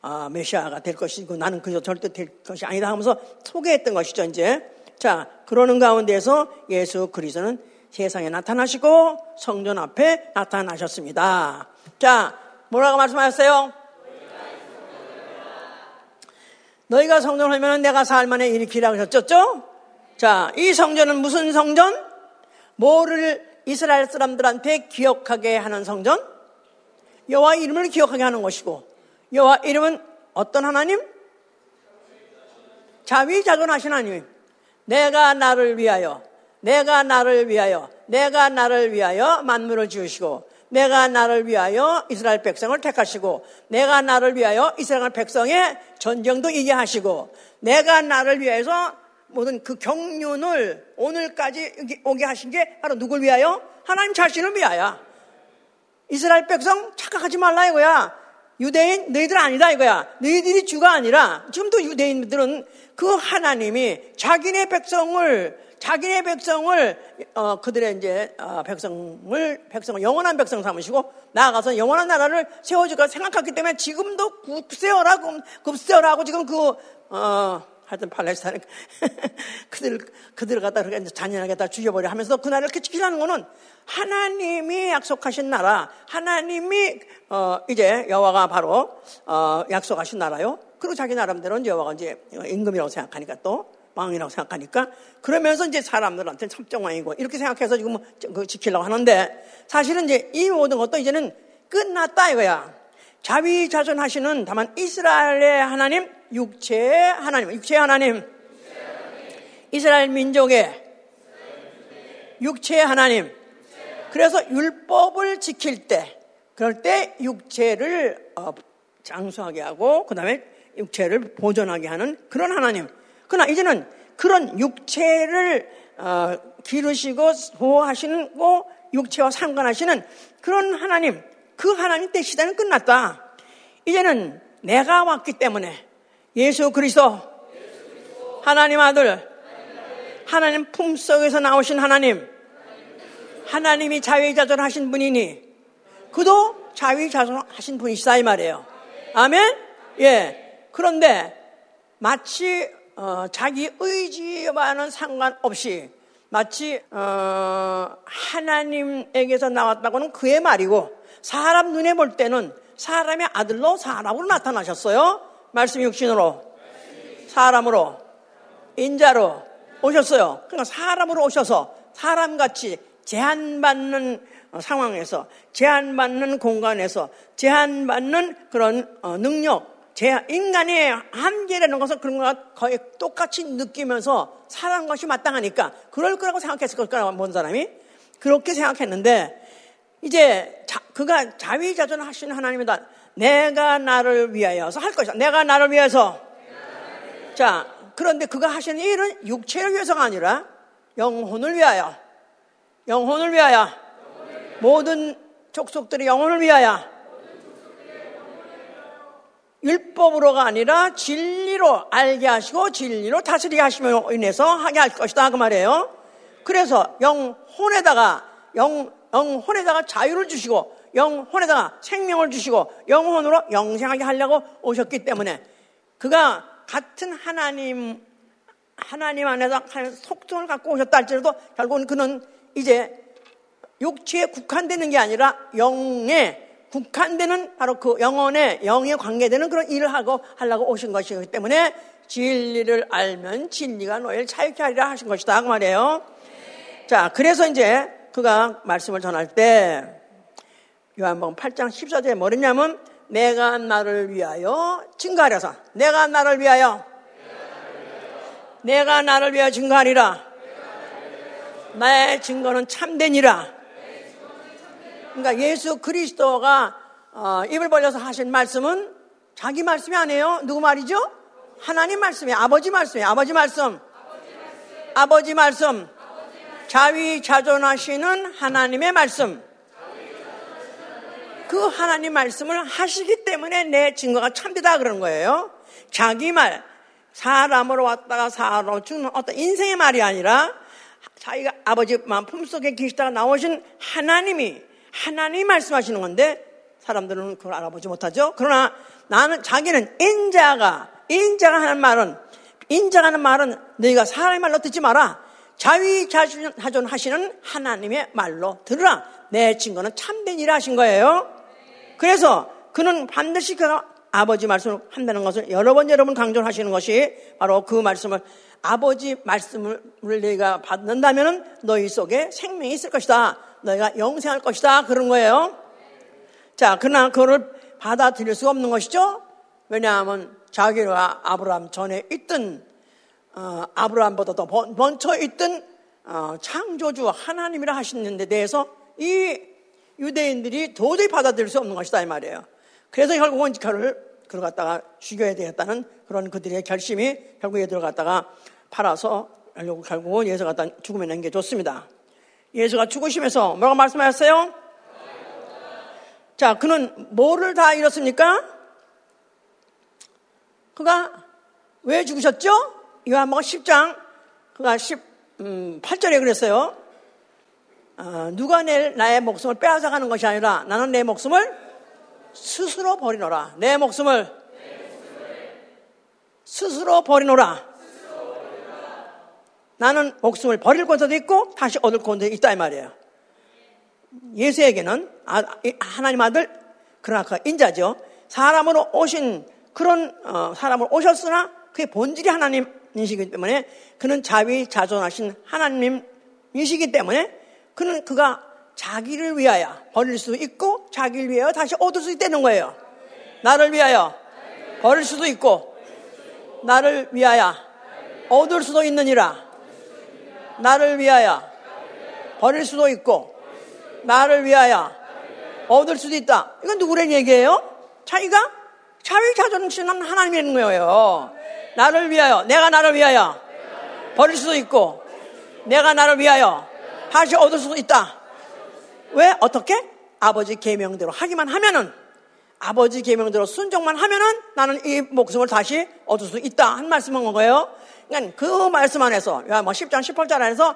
어, 메시아가 될 것이고 나는 그저 절대 될 것이 아니다 하면서 소개했던 것이죠 이제 자 그러는 가운데서 예수 그리스도는 세상에 나타나시고 성전 앞에 나타나셨습니다. 자 뭐라고 말씀하셨어요? 너희가 성전을 하면 내가 살 만에 일으키라고 하셨죠? 자, 이 성전은 무슨 성전? 뭐를 이스라엘 사람들한테 기억하게 하는 성전? 여호와 이름을 기억하게 하는 것이고 여호와 이름은 어떤 하나님? 자위자존하신 하나님. 내가 나를 위하여, 내가 나를 위하여, 내가 나를 위하여 만물을 지으시고 내가 나를 위하여 이스라엘 백성을 택하시고 내가 나를 위하여 이스라엘 백성의 전쟁도 이게 하시고 내가 나를 위해서 모든 그 경륜을 오늘까지 오게 하신 게 바로 누굴 위하여? 하나님 자신을 위하여. 이스라엘 백성 착각하지 말라 이거야. 유대인 너희들 아니다 이거야. 너희들이 주가 아니라 지금도 유대인들은 그 하나님이 자기네 백성을 자기네 백성을 어, 그들의 이제 어, 백성을 백성을 영원한 백성 삼으시고 나아가서 영원한 나라를 세워줄까 생각했기 때문에 지금도 급세어라 급세어라고 지금 그 어, 하여튼 팔레스타인 (laughs) 그들 그들 갖다 그렇게 잔인하게 다 죽여버려 하면서 그 나라를 지키라는 거는 하나님이 약속하신 나라, 하나님이 어, 이제 여호와가 바로 어, 약속하신 나라요. 그리고 자기 나름대로는 여호와가 이제 임금이라고 생각하니까 또 왕이라고 생각하니까 그러면서 이제 사람들한테 첩정왕이고 이렇게 생각해서 지금 뭐그 지키려고 하는데 사실은 이제 이 모든 것도 이제는 끝났다 이거야. 자위자존하시는 다만 이스라엘의 하나님, 육체의 하나님, 육체의 하나님, 이스라엘 민족의 육체의 하나님. 그래서 율법을 지킬 때, 그럴 때 육체를 어, 장수하게 하고, 그 다음에 육체를 보존하게 하는 그런 하나님. 그러나 이제는 그런 육체를 어, 기르시고 보호하시고 육체와 상관하시는 그런 하나님, 그 하나님 때 시대는 끝났다. 이제는 내가 왔기 때문에 예수 그리스도, 하나님 아들, 하나님 품속에서 나오신 하나님, 하나님이 자위자존하신 분이니 그도 자위자존하신 분이시다 이 말이에요. 아멘? 예. 그런데 마치 어, 자기 의지와는 상관없이 마치 어, 하나님에게서 나왔다고는 그의 말이고 사람 눈에 볼 때는 사람의 아들로 사람으로 나타나셨어요. 말씀 육신으로 사람으로 인자로 오셨어요. 그러니까 사람으로 오셔서 사람같이 제한받는 상황에서 제한받는 공간에서 제한받는 그런 어, 능력 제 인간의 한계라는 것은 그런 것과 거의 똑같이 느끼면서 살아가는 것이 마땅하니까 그럴 거라고 생각했을 거라고 본 사람이 그렇게 생각했는데 이제 자, 그가 자위자존하시는 하나님이다. 내가 나를 위하여서 할 것이다. 내가 나를 위해서. 자, 그런데 그가 하시는 일은 육체를 위해서가 아니라 영혼을 위하여. 영혼을 위하여. 모든 족속들의 영혼을 위하여. 율법으로가 아니라 진리로 알게 하시고 진리로 다스리게 하시며 인해서 하게 할 것이다 그 말이에요. 그래서 영혼에다가 영 영혼에다가 자유를 주시고 영혼에다가 생명을 주시고 영혼으로 영생하게 하려고 오셨기 때문에 그가 같은 하나님 하나님 안에서 속성을 갖고 오셨다 할지라도 결국은 그는 이제 육체에 국한되는 게 아니라 영에 국한되는 바로 그 영혼의 영에 관계되는 그런 일을 하고 하려고 오신 것이기 때문에 진리를 알면 진리가 너희를 자유케 하리라 하신 것이다. 그 말이에요. 자, 그래서 이제 그가 말씀을 전할 때 요한복음 8장 14절에 뭐랬냐면 내가 나를 위하여 증거하려서 내가 나를 위하여. 내가 나를 위하여 증거하리라. 나의 증거는 참되니라 그러니까 예수 그리스도가 어, 입을 벌려서 하신 말씀은 자기 말씀이 아니에요. 누구 말이죠? 하나님 말씀이에요. 아버지 말씀이에요. 아버지 말씀. 아버지 말씀. 자위자존하시는 하나님의 말씀. 그 하나님 말씀을 하시기 때문에 내 증거가 참되다 그런 거예요. 자기 말, 사람으로 왔다가 사람으로 죽는 어떤 인생의 말이 아니라 자기가 아버지 마음 품속에 계시다가 나오신 하나님이 하나님이 말씀하시는 건데 사람들은 그걸 알아보지 못하죠. 그러나 나는 자기는 인자가 인자가 하는 말은 인자가 하는 말은 너희가 사람의 말로 듣지 마라. 자위자존 하시는 하나님의 말로 들으라. 내 증거는 참된 일 하신 거예요. 그래서 그는 반드시 그 아버지 말씀을 한다는 것을 여러 번 여러 번 강조하시는 것이 바로 그 말씀을 아버지 말씀을 내가 받는다면 너희 속에 생명이 있을 것이다. 너희가 영생할 것이다. 그런 거예요. 자, 그러나 그거를 받아들일 수가 없는 것이죠. 왜냐하면 자기와 아브라함 전에 있던 어, 아브라함보다 더 먼저 있던 어, 창조주 하나님이라 하시는 데 대해서 이 유대인들이 도저히 받아들일 수 없는 것이다 이 말이에요. 그래서 결국은 그를 갖다가 죽여야 되겠다는 그런 그들의 결심이 결국에 들어갔다가 팔아서 결국 결국은 예수 갖다 죽음에 남겨줬습니다. 예수가 죽으시면서 뭐라고 말씀하셨어요? 자, 그는 뭐를 다 잃었습니까? 그가 왜 죽으셨죠? 요한복음 10장 그가 18절에 음, 그랬어요. 어, 누가 내 나의 목숨을 빼앗아가는 것이 아니라 나는 내 목숨을 스스로 버리노라. 내 목숨을 스스로 버리노라. 나는 목숨을 버릴 것도 있고 다시 얻을 것도 있다 이 말이에요. 예수에게는 아, 하나님 아들 그러나 그 인자죠. 사람으로 오신 그런 어, 사람으로 오셨으나 그의 본질이 하나님이시기 때문에 그는 자비 자존하신 하나님이시기 때문에 그는 그가 자기를 위하여 버릴 수 있고 자기를 위하여 다시 얻을 수 있다는 거예요. 나를 위하여 버릴 수도 있고 나를 위하여 얻을 수도 있느니라. 나를 위하여 버릴 수도 있고 나를 위하여 얻을 수도 있다. 이건 누구란 얘기예요? 자기가 자기 자존심은 하나님이 있는 거예요. 나를 위하여 내가 나를 위하여 버릴 수도 있고 내가 나를 위하여 다시 얻을 수 있다. 왜? 어떻게? 아버지 계명대로 하기만 하면은 아버지 계명대로 순종만 하면은 나는 이 목숨을 다시 얻을 수 있다. 한 말씀한 거예요. 그러니까 그 말씀 안에서 뭐 10장 18절 안에서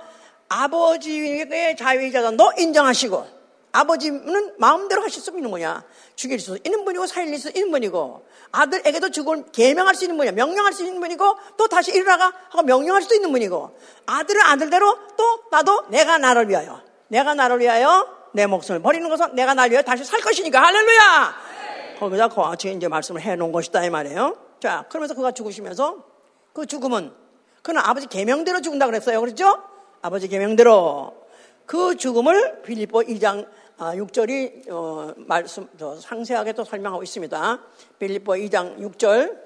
아버지의 자유의자도 인정하시고 아버지는 마음대로 하실 수 있는 거냐. 죽일 수 있는 분이고 살릴 수 있는 분이고 아들에게도 죽을 계명할 수 있는 분이야. 명령할 수 있는 분이고 또 다시 일어나가 하고 명령할 수도 있는 분이고 아들은 아들대로 또 나도 내가 나를 위하여 내가 나를 위하여 내 목숨을 버리는 것은 내가 나를 위하여 다시 살 것이니까 할렐루야. 네. 거기다 같이 이제 말씀을 해놓은 것이다 이 말이에요. 자 그러면서 그가 죽으시면서 그 죽음은 그는 아버지 계명대로 죽는다 그랬어요. 그렇죠? 아버지 계명대로 그 죽음을 빌립보 2장 6절이 아, 어, 말씀 상세하게 또 설명하고 있습니다. 빌립보 2장 6절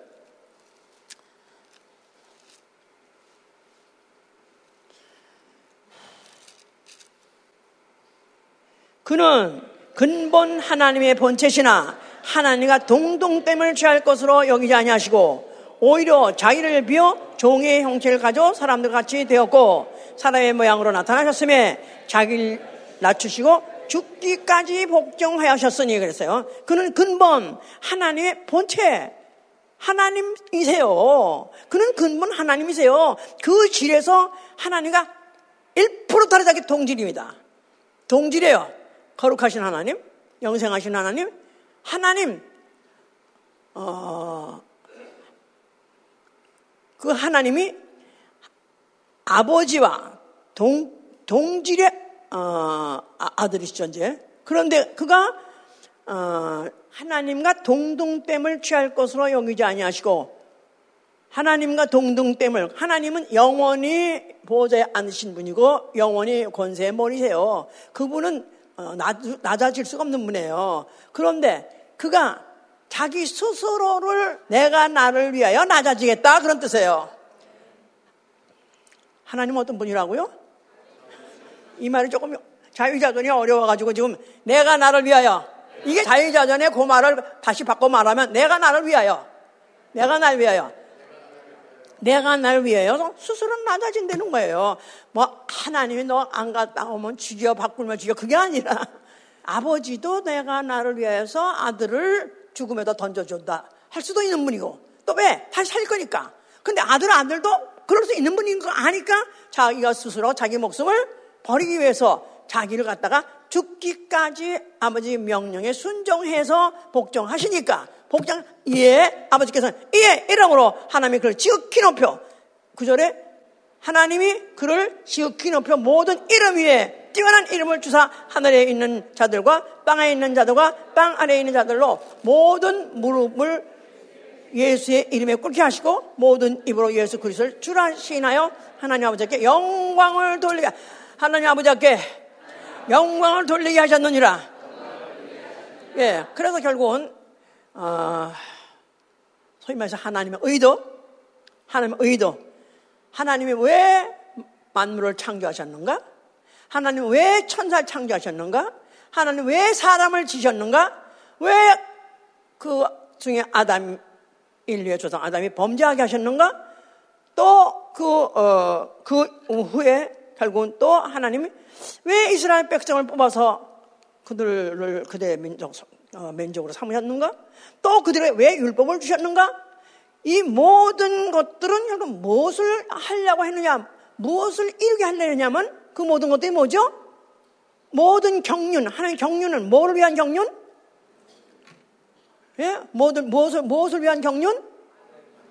그는 근본 하나님의 본체시나 하나님과 동동됨을 취할 것으로 여기지 아니하시고 오히려 자기를 비어 종의 형체를 가져 사람들 같이 되었고 사람의 모양으로 나타나셨음에 자기를 낮추시고 죽기까지 복종하셨으니 그랬어요. 그는 근본 하나님의 본체 하나님이세요. 그는 근본 하나님이세요. 그 질에서 하나님과 1% 다르다게 동질입니다. 동질이에요. 거룩하신 하나님, 영생하신 하나님, 하나님, 어, 그 하나님이 아버지와 동, 동질의 어, 아, 아들이시죠, 이제. 그런데 그가 어, 하나님과 동등됨을 취할 것으로 여기지 아니하시고 하나님과 동등됨을 하나님은 영원히 보호자에 앉으신 분이고 영원히 권세의 머리세요. 그분은 어, 낮아질 수가 없는 분이에요. 그런데 그가 자기 스스로를 내가 나를 위하여 낮아지겠다 그런 뜻이에요. 하나님 어떤 분이라고요? 이 말이 조금 자유자전이 어려워가지고 지금 내가 나를 위하여 이게 자유자전의 그 말을 다시 바꿔 말하면 내가 나를 위하여 내가 날 위하여 내가 날 위하여 스스로 낮아진다는 거예요. 뭐 하나님이 너 안 갔다 오면 죽여 바꾸면 죽여 그게 아니라 아버지도 내가 나를 위하여서 아들을 죽음에다 던져준다 할 수도 있는 분이고 또 왜? 다시 살 거니까. 근데 아들 아들도 그럴 수 있는 분인 거 아니까 자기가 스스로 자기 목숨을 버리기 위해서 자기를 갖다가 죽기까지 아버지 명령에 순종해서 복종하시니까 복장 예 아버지께서는 예 이름으로 하나님이 그를 지극히 높여 구절에 하나님이 그를 지극히 높여 모든 이름 위에 뛰어난 이름을 주사 하늘에 있는 자들과 땅에 있는 자들과 땅 아래에 있는 자들로 모든 무릎을 예수의 이름에 꿇게 하시고 모든 입으로 예수 그리스도를 주라 시인하여 하나님 아버지께 영광을 돌리게 하나님 아버지께 영광을 돌리게 하셨느니라. 예, 그래서 결국은 어, 소위 말해서 하나님의 의도, 하나님의 의도, 하나님이 왜 만물을 창조하셨는가? 하나님 왜 천사를 창조하셨는가? 하나님 왜 사람을 지셨는가? 왜 그 중에 아담, 인류의 조상 아담이 범죄하게 하셨는가? 또 그, 어, 그 후에 결국은 또 하나님이 왜 이스라엘 백성을 뽑아서 그들을 그들의 민족, 어, 민족으로 삼으셨는가? 또 그들에게 왜 율법을 주셨는가? 이 모든 것들은 결국 무엇을 하려고 했느냐? 무엇을 이루게 하려냐면 그 모든 것들이 뭐죠? 모든 경륜, 하나님 경륜은 뭐를 위한 경륜? 예? 모든, 무엇을, 무엇을 위한 경륜?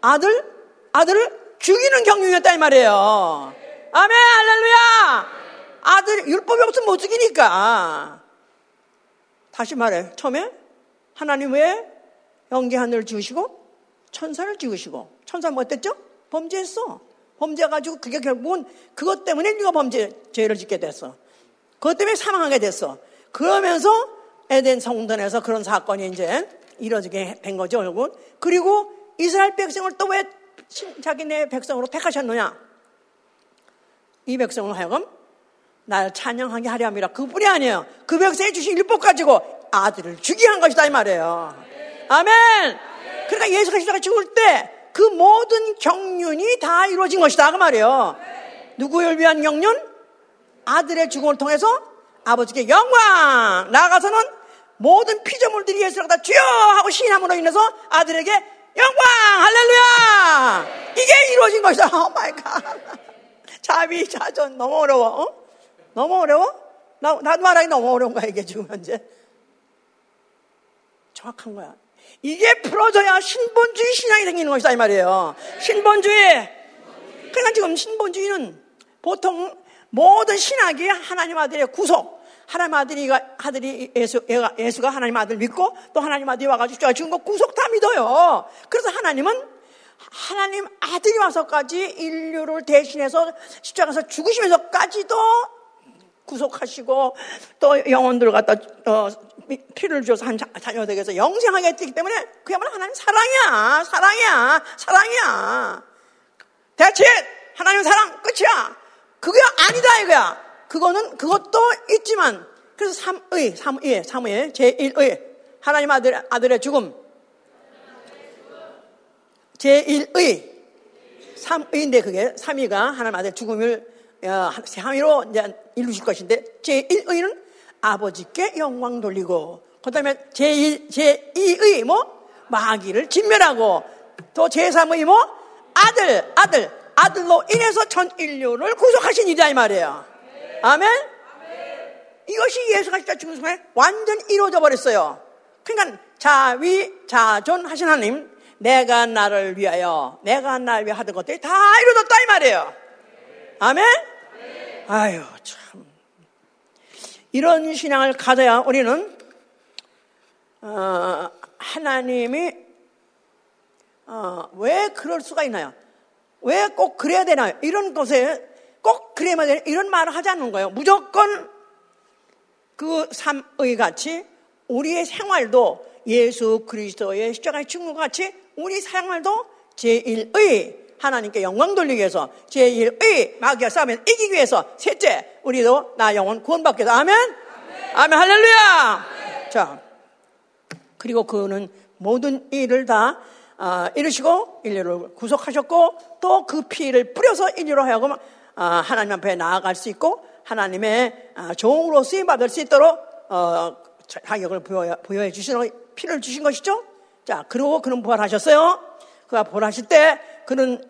아들? 아들을 죽이는 경륜이었다, 이 말이에요. 아멘, 할렐루야! 아들, 율법이 없으면 못 죽이니까. 다시 말해. 처음에 하나님 왜 영계 하늘을 지으시고 천사를 지으시고 천사 뭐 어땠죠? 범죄했어. 범죄해가지고 그게 결국은 그것 때문에 네가 범죄 죄를 짓게 됐어. 그것 때문에 사망하게 됐어. 그러면서 에덴 성전에서 그런 사건이 이제 이루어지게 된 거죠, 여러분. 그리고 이스라엘 백성을 또 왜 자기네 백성으로 택하셨느냐? 이 백성을 하여금 날 찬양하게 하려 함이라 그뿐이 아니에요. 그 백성이 주신 율법 가지고 아들을 죽이게 한 것이다 이 말이에요. 아멘. 그러니까 예수가 십자가 죽을 때 그 모든 경륜이 다 이루어진 것이다 그 말이에요. 누구를 위한 경륜? 아들의 죽음을 통해서 아버지께 영광 나아가서는 모든 피조물들이 예수를 다 주여 하고 시인함으로 인해서 아들에게 영광 할렐루야 이게 이루어진 것이다 (laughs) Oh my God 자위 자존 너무 어려워 어? 너무 어려워? 나, 나도 말하기 너무 어려운 거야, 이게 지금 현재. 정확한 거야. 이게 풀어져야 신본주의 신앙이 생기는 것이다, 이 말이에요. 신본주의. 그러니까 지금 신본주의는 보통 모든 신학이 하나님 아들의 구속, 하나님 아들이가, 아들이 예수, 예수가 하나님 아들 믿고 또 하나님 아들이 와가지고 죽은 거 구속 다 믿어요. 그래서 하나님은 하나님 아들이 와서까지 인류를 대신해서 십자가에서 죽으시면서까지도 구속하시고 또 영혼들을 갖다 어, 피를 줘서 한 자녀에게 서 영생하게 했기 때문에 그야말로 하나님 사랑이야. 사랑이야. 사랑이야. 대체 하나님 사랑 끝이야. 그게 아니다 이거야. 그거는 그것도 있지만 그래서 삼의 삼의 삼의 제1의. 하나님 아들 아들의 죽음. 제1의. 삼의인데 그게 삼위가 하나님 아들 죽음을 삼위로 이제 이루실 것인데 제1의는 아버지께 영광 돌리고 그 다음에 제2, 제2의 뭐? 마귀를 진멸하고 또 제3의 뭐? 아들 아들 아들로 인해서 전 인류를 구속하신 일이다 이 말이에요. 아멘? 이것이 예수가 진짜 죽은 순간에 완전 이루어져 버렸어요. 그러니까 자위 자존 하신 하나님 내가 나를 위하여 내가 나를 위하여 하던 것들이 다 이루어졌다 이 말이에요. 아멘? 아유, 참. 이런 신앙을 가져야 우리는 어, 하나님이 어, 왜 그럴 수가 있나요? 왜 꼭 그래야 되나요? 이런 것에 꼭 그래야만 되나 이런 말을 하지 않는 거예요. 무조건 그 삶의 같이 우리의 생활도 예수 그리스도의 십자가의 증거과 같이 우리 생활도 제1의 하나님께 영광 돌리기 위해서 제1의 마귀와 싸움에 이기기 위해서 셋째 우리도 나 영혼 구원받게 돼 아멘? 아멘 아멘 할렐루야 아멘. 자 그리고 그는 모든 일을 다 어, 이루시고 인류를 구속하셨고 또 그 피를 뿌려서 인류로 하여금 어, 하나님 앞에 나아갈 수 있고 하나님의 어, 종으로 쓰임 받을 수 있도록 어, 자격을 부여, 부여해 주시는 피를 주신 것이죠. 자 그리고 그는 부활하셨어요. 그가 부활하실 때 그는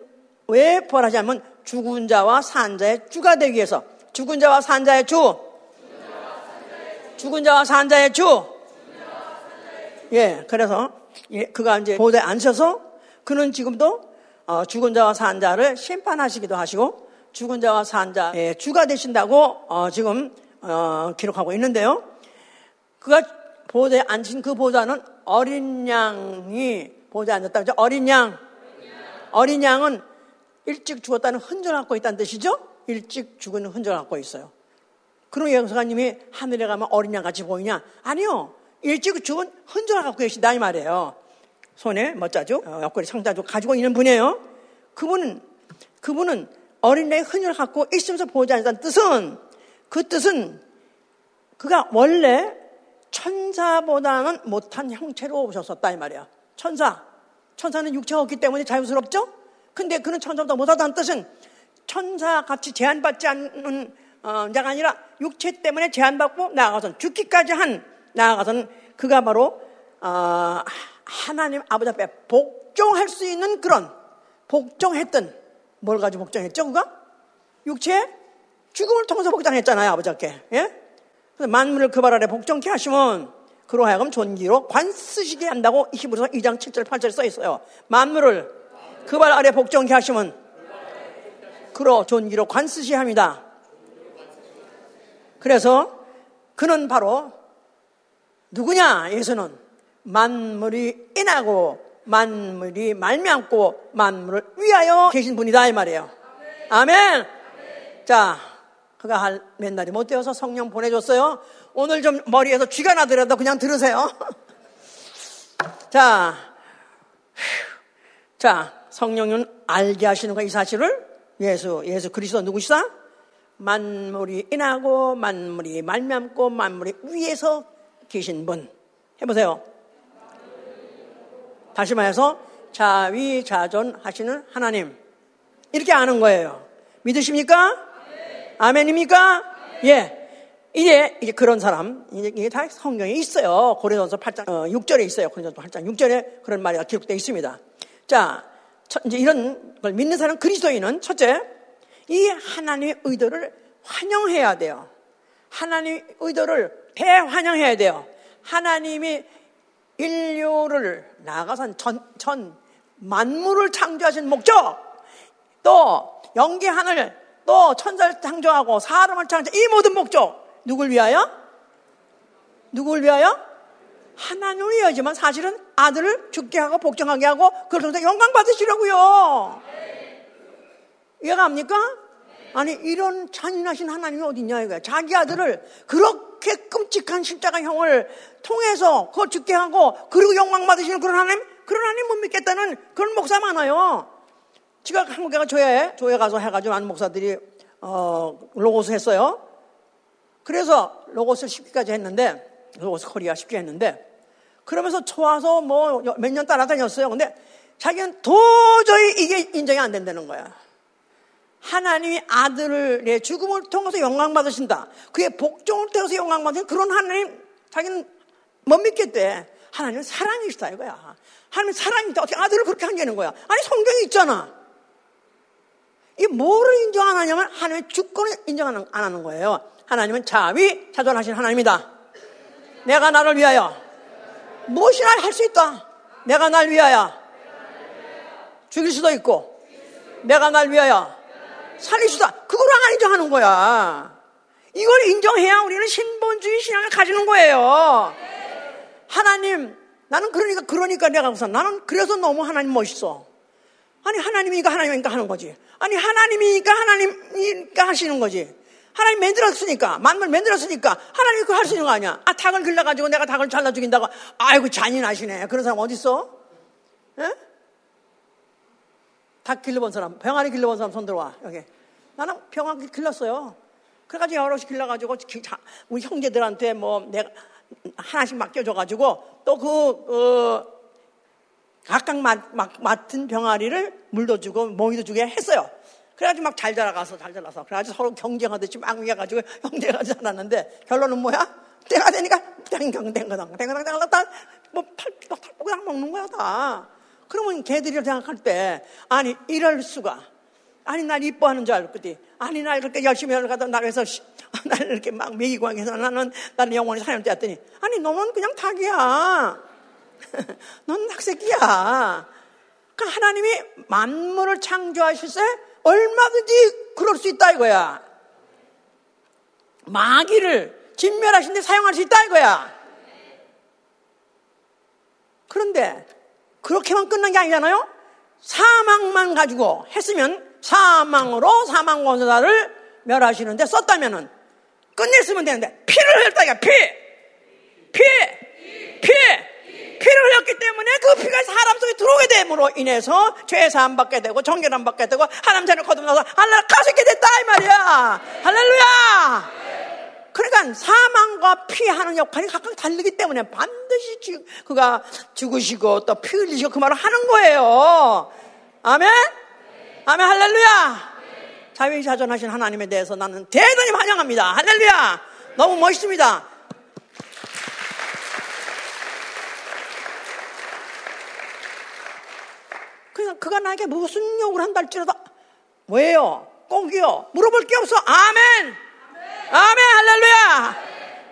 왜 부활하냐면 죽은 자와 산 자의 주가 되기 위해서 죽은 자와 산 자의 주 죽은 자와 산 자의 주 예, 그래서 예, 그가 이제 보호대에 앉혀서 그는 지금도 어, 죽은 자와 산 자를 심판하시기도 하시고 죽은 자와 산 자의 주가 되신다고 어, 지금 어, 기록하고 있는데요. 그가 보호대에 앉힌 그 보호자는 어린 양이 보호대에 앉았다. 그죠? 어린 양. 어린 양은 일찍 죽었다는 흔적을 갖고 있다는 뜻이죠? 일찍 죽은 흔적을 갖고 있어요. 그럼 영사님이 하늘에 가면 어린 양 같이 보이냐? 아니요. 일찍 죽은 흔적을 갖고 계신다 이 말이에요. 손에 멋자죠? 어, 옆구리 상자죠 가지고 있는 분이에요. 그분은 그분은 어린애의 흔적을 갖고 있으면서 보지 않는다는 뜻은 그 뜻은 그가 원래 천사보다는 못한 형체로 오셨었다 이 말이야. 천사. 천사는 육체가 없기 때문에 자유스럽죠? 근데 그는 천사보다 못하다는 뜻은 천사같이 제한받지 않는 어, 자가 아니라 육체 때문에 제한받고 나아가서 죽기까지 한 나아가서는 그가 바로 어, 하나님 아버지 앞에 복종할 수 있는 그런 복종했던 뭘 가지고 복종했죠 그가? 육체 죽음을 통해서 복종했잖아요 아버지 앞에 예? 만물을 그 발 아래 복종케 하시면 그로 하여금 존귀로 관 쓰시게 한다고 히브리서 2장 7절 8절에 써 있어요 만물을 그 발 아래 복종케 하시면 그로 존귀로 관 쓰시게 합니다 그래서 그는 바로 누구냐? 예수는 만물이 인하고 만물이 말미암고 만물을 위하여 계신 분이다 이 말이에요. 아멘. 자, 그가 할몇 날이 못 되어서 성령 보내줬어요. 오늘 좀 머리에서 쥐가 나더라도 그냥 들으세요. (laughs) 자, 자, 성령은 알게 하시는 거이 사실을 예수, 예수 그리스도 누구시다? 만물이 인하고 만물이 말미암고 만물이 위에서 계신 분. 해보세요. 다시 말해서 자위자존 하시는 하나님. 이렇게 아는 거예요. 믿으십니까? 아멘입니까? 예. 이제, 이제 그런 사람, 이게 다 성경에 있어요. 고린도서 8장, 어, 6절에 있어요. 고린도서 8장 6절에 그런 말이 기록되어 있습니다. 자, 첫, 이제 이런 걸 믿는 사람 그리스도인은 첫째, 이 하나님의 의도를 환영해야 돼요. 하나님의 의도를 대환영해야 돼요. 하나님이 인류를 나가선 전, 전 만물을 창조하신 목적, 또 영계 하늘, 또 천사를 창조하고 사람을 창조, 이 모든 목적 누굴 위하여? 누굴 위하여? 하나님을 위하지만 사실은 아들을 죽게 하고 복종하게 하고 통해서 영광 받으시려고요. 이해가 갑니까? 아니 이런 잔인하신 하나님이 어딨냐 이거야. 자기 아들을 그렇게 끔찍한 십자가형을 통해서 그걸 죽게 하고 그리고 영광 받으시는 그런 하나님 그런 하나님 못 믿겠다는 그런 목사 많아요. 제가 한국에 가 조회 조회 가서 해가지고 많은 목사들이 어, 로고스 했어요. 그래서 로고스 10기까지 했는데 로고스 코리아 10기 했는데 그러면서 좋아서 뭐 몇 년 따라다녔어요. 근데 자기는 도저히 이게 인정이 안 된다는 거야. 하나님이 아들의 죽음을 통해서 영광 받으신다. 그의 복종을 통해서 영광 받으신 그런 하나님, 자기는 못 믿겠대. 하나님은 사랑이시다 이거야. 하나님 사랑이다. 어떻게 아들을 그렇게 한다는 거야? 아니 성경이 있잖아. 이 뭐를 인정 안 하냐면 하나님의 주권을 인정 안 하는 거예요. 하나님은 자위 자존하신 하나님이다. 내가 나를 위하여 무엇이나 할 수 있다. 내가 날 위하여 죽일 수도 있고 내가 날 위하여 살리시다. 그걸 안 인정하는 거야. 이걸 인정해야 우리는 신본주의 신앙을 가지는 거예요. 하나님, 나는 그러니까, 그러니까 내가 우선 나는 그래서 너무 하나님 멋있어. 아니, 하나님이니까 하나님이니까 하는 거지. 아니, 하나님이니까 하나님이니까 하시는 거지. 하나님 만들었으니까, 만물 만들었으니까, 하나님이 그거 할 수 있는 거 아니야. 아, 닭을 길러가지고 내가 닭을 잘라 죽인다고. 아이고, 잔인하시네. 그런 사람 어딨어? 예? 닭 길러본 사람, 병아리 길러본 사람 손 들어와, 여기. 나는 병아리 길렀어요. 그래가지고 여럿이 길러가지고, 우리 형제들한테 뭐, 내가, 하나씩 맡겨줘가지고, 또 그, 어, 각각 맡, 맡, 맡은 병아리를 물도 주고, 모이도 주게 했어요. 그래가지고 막 잘 자라가서 잘 자라서 그래가지고 서로 경쟁하듯이 막 위해가지고 형제가 자랐는데 결론은 뭐야? 때가 되니까 땡강 땡가당 땡가당 땡가당 뭐 팔, 탈복이랑 먹는 거야 다. 그러면 걔들이 생각할 때 아니 이럴 수가 아니 날 이뻐하는 줄지 아니 날 그렇게 열심히 하려다 나에서 날 이렇게 막 매기고 해서 나는 나는 영원히 사는 때였더니 아니 너는 그냥 닭이야. (laughs) 넌 닭새끼야. 그러니까 하나님이 만물을 창조하실 때 얼마든지 그럴 수 있다 이거야. 마귀를 진멸하신데 사용할 수 있다 이거야. 그런데 그렇게만 끝난 게 아니잖아요. 사망만 가지고 했으면 사망으로 사망 원자를 멸하시는데 썼다면은 끝냈으면 되는데 피를 흘렸다 이거 피, 피, 피. 피 를 흘렸기 때문에 그 피가 사람 속에 들어오게 됨으로 인해서 죄사함 받게 되고 정결함 받게 되고 하나님 자녀 거듭나서 하나님 가수 있게 됐다 이 말이야. 할렐루야! 그러니까 사망과 피하는 역할이 각각 다르기 때문에 반드시 주, 그가 죽으시고 또 피 흘리시고 그 말을 하는 거예요. 아멘? 아멘 할렐루야! 자유자전하신 하나님에 대해서 나는 대단히 환영합니다. 할렐루야! 너무 멋있습니다 그냥 그가 나에게 무슨 욕을 한다 할지라도 왜요? 꼭이요? 물어볼 게 없어. 아멘. 아멘, 아멘 할렐루야.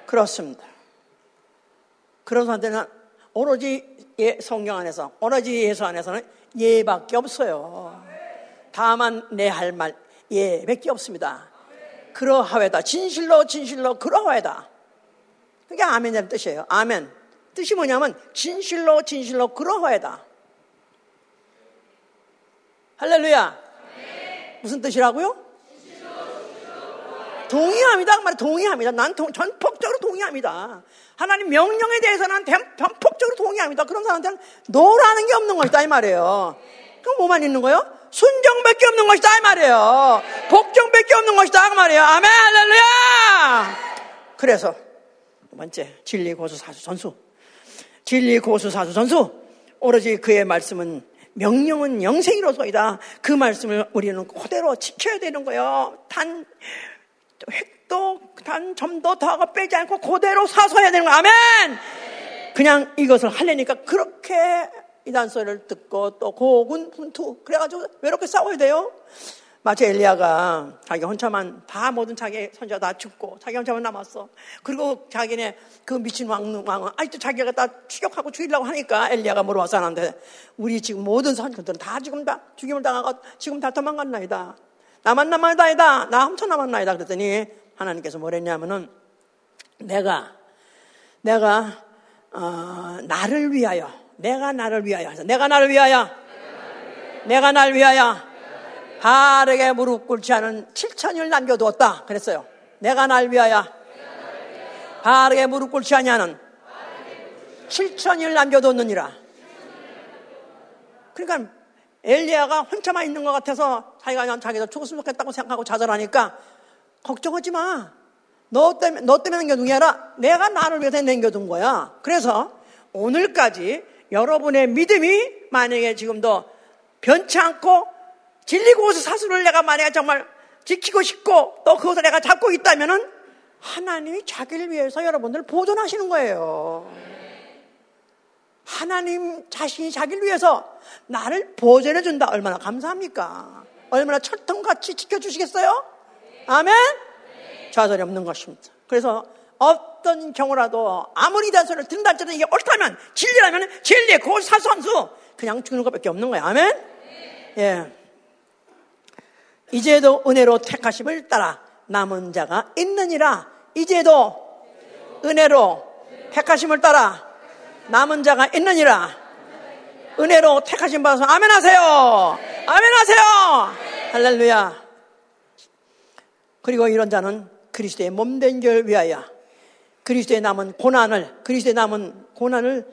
그렇습니다. 그런 사람들은 오로지 예, 성경 안에서 오로지 예수 안에서는 예밖에 없어요. 다만 내 할 말 예밖에 없습니다. 그러하외다. 진실로 진실로 그러하외다. 그게 아멘이라는 뜻이에요. 아멘. 뜻이 뭐냐면 진실로 진실로 그러하외다. 할렐루야. 무슨 뜻이라고요? 동의합니다. 말 동의합니다. 난 동, 전폭적으로 동의합니다. 하나님 명령에 대해서는 전폭적으로 동의합니다. 그런 사람한테는 노라는 게 없는 것이다 이 말이에요. 그럼 뭐만 있는 거예요? 순정밖에 없는 것이다 이 말이에요. 복종밖에 없는 것이다 그 말이에요. 아멘 할렐루야. 그래서 두 번째 진리 고수 사수 전수. 진리 고수 사수 전수. 오로지 그의 말씀은 명령은 영생이로소이다. 그 말씀을 우리는 그대로 지켜야 되는 거예요. 단 획도 단 점도 더하고 빼지 않고 그대로 사서해야 되는 거. 아멘. 그냥 이것을 하려니까 그렇게 이 단 소리를 듣고 또 고군 분투 그래가지고 외롭게 싸워야 돼요. 마치 엘리야가 자기 혼자만 다 모든 자기 선자 다 죽고 자기 혼자만 남았어. 그리고 자기네 그 미친 왕, 왕은 아직도 자기가 다 추격하고 죽이려고 하니까 엘리야가 물어봤어 나한테 우리 지금 모든 선자들은 다 지금 다 죽임을 당하고 지금 다 도망갔나이다. 나만 남았나이다. 나 훔쳐 남았나이다. 그랬더니 하나님께서 뭐랬냐면은 내가 내가 어, 나를 위하여 내가 나를 위하여 내가 나를 위하여 내가 나를 위하여 바르게 무릎 꿇지 않은 7천을 남겨두었다. 그랬어요. 내가 날 위하여 바르게 무릎 꿇지 아니하는 7천을 남겨뒀느니라. 그러니까 엘리야가 혼자만 있는 것 같아서 자기가 그냥 자기가 죽었으면 좋겠다고 생각하고 좌절하니까 걱정하지 마. 너 때문에, 너 때문에 남겨둔 게 아니라 내가 나를 위해서 남겨둔 거야. 그래서 오늘까지 여러분의 믿음이 만약에 지금도 변치 않고 진리 고수 사수를 내가 만약에 정말 지키고 싶고 또 그것을 내가 잡고 있다면은 하나님이 자기를 위해서 여러분들 보존하시는 거예요. 하나님 자신이 자기를 위해서 나를 보존해 준다. 얼마나 감사합니까? 얼마나 철통같이 지켜주시겠어요? 아멘? 좌절이 없는 것입니다. 그래서 어떤 경우라도 아무리 단소리를 듣는다 할지라도 이게 옳다면 진리라면 진리 그 사선수 그냥 주는 것밖에 없는 거예요. 아멘? 예. 이제도 은혜로 택하심을 따라 남은 자가 있느니라. 이제도 은혜로 택하심을 따라 남은 자가 있느니라. 은혜로 택하신 받아서 아멘 하세요. 아멘 하세요. 할렐루야. 그리고 이런 자는 그리스도의 몸된 결 위하여 그리스도의 남은 고난을 그리스도의 남은 고난을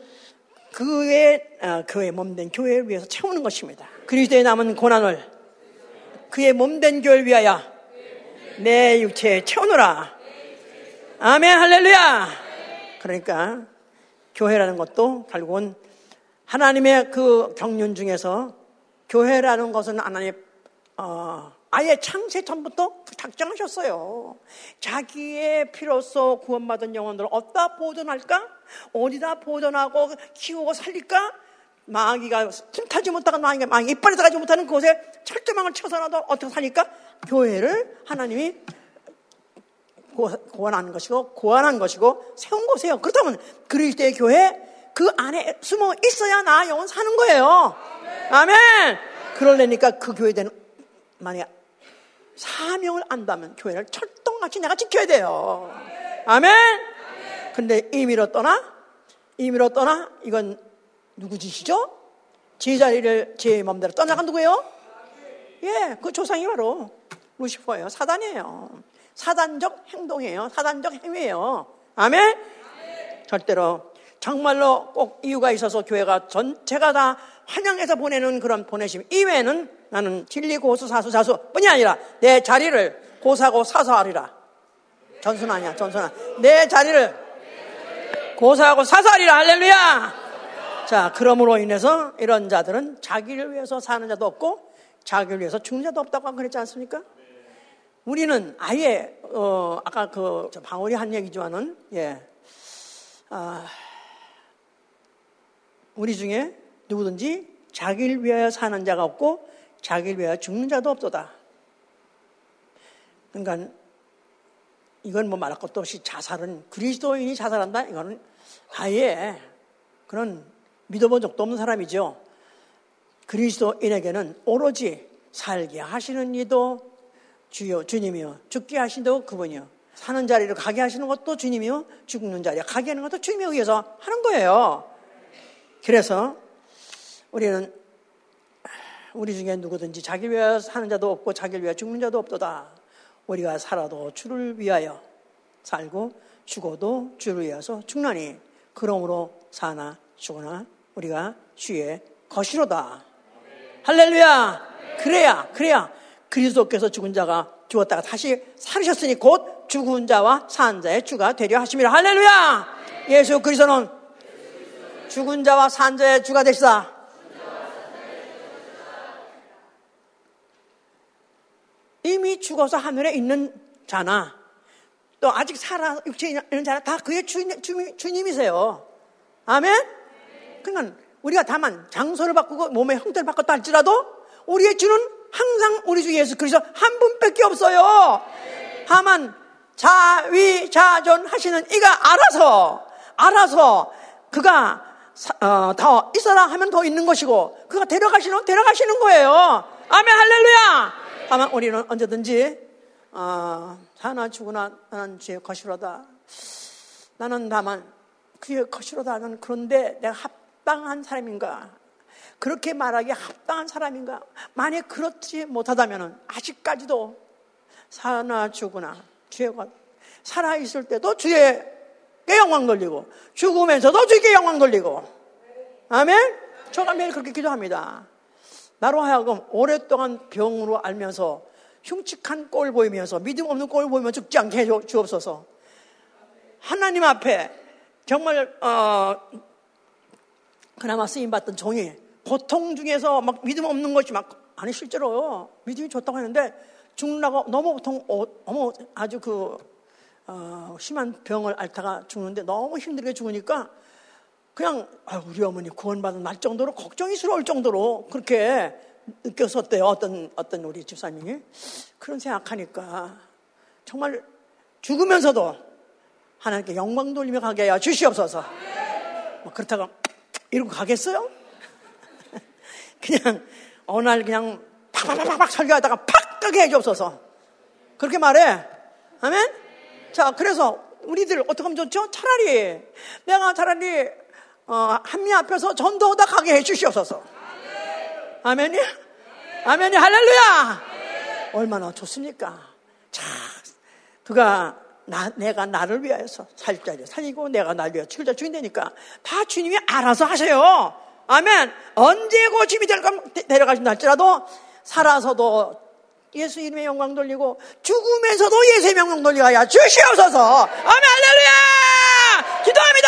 그의 어, 그의 몸된 교회를 위해서 채우는 것입니다. 그리스도의 남은 고난을 그의 몸된 교회를 위하여 내 육체에 채우노라. 아멘 할렐루야. 그러니까 교회라는 것도 결국은 하나님의 그 경륜 중에서 교회라는 것은 하나님 어, 아예 창세 전부터 작정하셨어요. 자기의 피로써 구원받은 영혼들을 어디다 보존할까? 어디다 보존하고 키우고 살릴까? 마귀가 틈타지 못하고 마귀가 마귀 이빨에 들어가지 못하는 그곳에 철조망을 쳐서라도 어떻게 살릴까? 교회를 하나님이 고안한 것이고 고안한 것이고 세운 곳이에요. 그렇다면 그리스도의 교회 그 안에 숨어 있어야 나 영혼 사는 거예요. 아멘. 그러려니까 그 교회는 만약 사명을 안다면 교회를 철동같이 내가 지켜야 돼요. 아멘. 근데 임의로 떠나? 임의로 떠나? 이건 누구 짓이죠? 제 자리를 제 맘대로 떠나간 누구예요? 예, 그 조상이 바로 루시퍼예요. 사단이에요. 사단적 행동이에요. 사단적 행위예요. 아멘? 절대로 정말로 꼭 이유가 있어서 교회가 전체가 다 환영해서 보내는 그런 보내심 이외에는 나는 진리 고수 사수 사수 뿐이 아니라 내 자리를 고사고 사서하리라. 전순 아니야, 전순아. 내 자리를 고사하고 사서하리라. 할렐루야! 자, 그러므로 인해서 이런 자들은 자기를 위해서 사는 자도 없고 자기를 위해서 죽는 자도 없다고 그랬지 않습니까? 우리는 아예, 어, 아까 그, 방울이 한 얘기지만은, 예, 아, 우리 중에 누구든지 자기를 위하여 사는 자가 없고 자기를 위하여 죽는 자도 없도다. 그러니까 이건 뭐 말할 것도 없이 자살은 그리스도인이 자살한다. 이거는 아예 그런 믿어본 적도 없는 사람이죠. 그리스도인에게는 오로지 살게 하시는 이도 주요 주님이요 죽게 하시도 그분이요 사는 자리를 가게 하시는 것도 주님이요 죽는 자리에 가게 하는 것도 주님에 의해서 하는 거예요. 그래서 우리는 우리 중에 누구든지 자기 위하여 사는 자도 없고 자기를 위하여 죽는 자도 없도다. 우리가 살아도 주를 위하여 살고 죽어도 주를 위해서 죽나니 그러므로 사나 죽으나 우리가 주의 것이로다. 할렐루야. 그래야 그래야 그리스도께서 죽은 자가 죽었다가 다시 살으셨으니 곧 죽은 자와 산 자의 주가 되려 하심이라. 할렐루야. 예수 그리스도는 죽은 자와 산 자의 주가 되시다. 이미 죽어서 하늘에 있는 자나 또 아직 살아 육체에 있는 자나 다 그의 주, 주, 주님이세요. 아멘? 그러니까 우리가 다만 장소를 바꾸고 몸의 형태를 바꿨다 할지라도 우리의 주는 항상 우리 주 예수 그리스도 한 분밖에 없어요. 다만 자위 자존 하시는 이가 알아서 알아서 그가 어, 더 있어라 하면 더 있는 것이고 그가 데려가시는 데려가시는 거예요. 아멘 할렐루야. 다만 우리는 언제든지 어, 사나 죽으나 나는 주의 것이로다. 나는 다만 그의 것이로다는 그런데 내가 합 당한 사람인가? 그렇게 말하기 합당한 사람인가? 만약 그렇지 못하다면 아직까지도 사나 죽으나 죄가 살아있을 때도 주의 영광 돌리고 죽으면서도 주께 영광 돌리고 아멘? 저가 매일 그렇게 기도합니다. 나로 하여금 오랫동안 병으로 알면서 흉측한 꼴 보이면서 믿음 없는 꼴 보이면 죽지 않게 해 주옵소서. 하나님 앞에 정말 어, 그나마 쓰임 받던 종이 고통 중에서 막 믿음 없는 것이 막 아니 실제로 믿음이 좋다고 했는데 죽는다고 너무 보통 어머 아주 그 어, 심한 병을 앓다가 죽는데 너무 힘들게 죽으니까 그냥 아, 우리 어머니 구원받은 날 정도로 걱정이 스러울 정도로 그렇게 느꼈었대요. 어떤 어떤 우리 집사님이 그런 생각하니까 정말 죽으면서도 하나님께 영광 돌리며 가게 하여 주시옵소서. 뭐 그렇다가 이러고 가겠어요? (laughs) 그냥 어느 날 그냥 팍팍팍팍 설교하다가 팍 끄게 해주옵소서. 그렇게 말해. 아멘? 자, 그래서 우리들 어떻게 하면 좋죠? 차라리 내가 차라리 어, 한미 앞에서 전도하다 가게 해 주시옵소서. 아멘이? 아멘이 할렐루야! 얼마나 좋습니까? 자, 그가 나, 내가 나를 위하여서 살 자리 살리고 내가 나를 위하여 죽을 자 죽인다니까 다 주님이 알아서 하셔요. 아멘. 언제 고침이 될건 데려가신다 할지라도 살아서도 예수 이름의 영광 돌리고 죽으면서도 예수의 영광 하여 주시옵소서. 아멘 할렐루야! 기도합니다.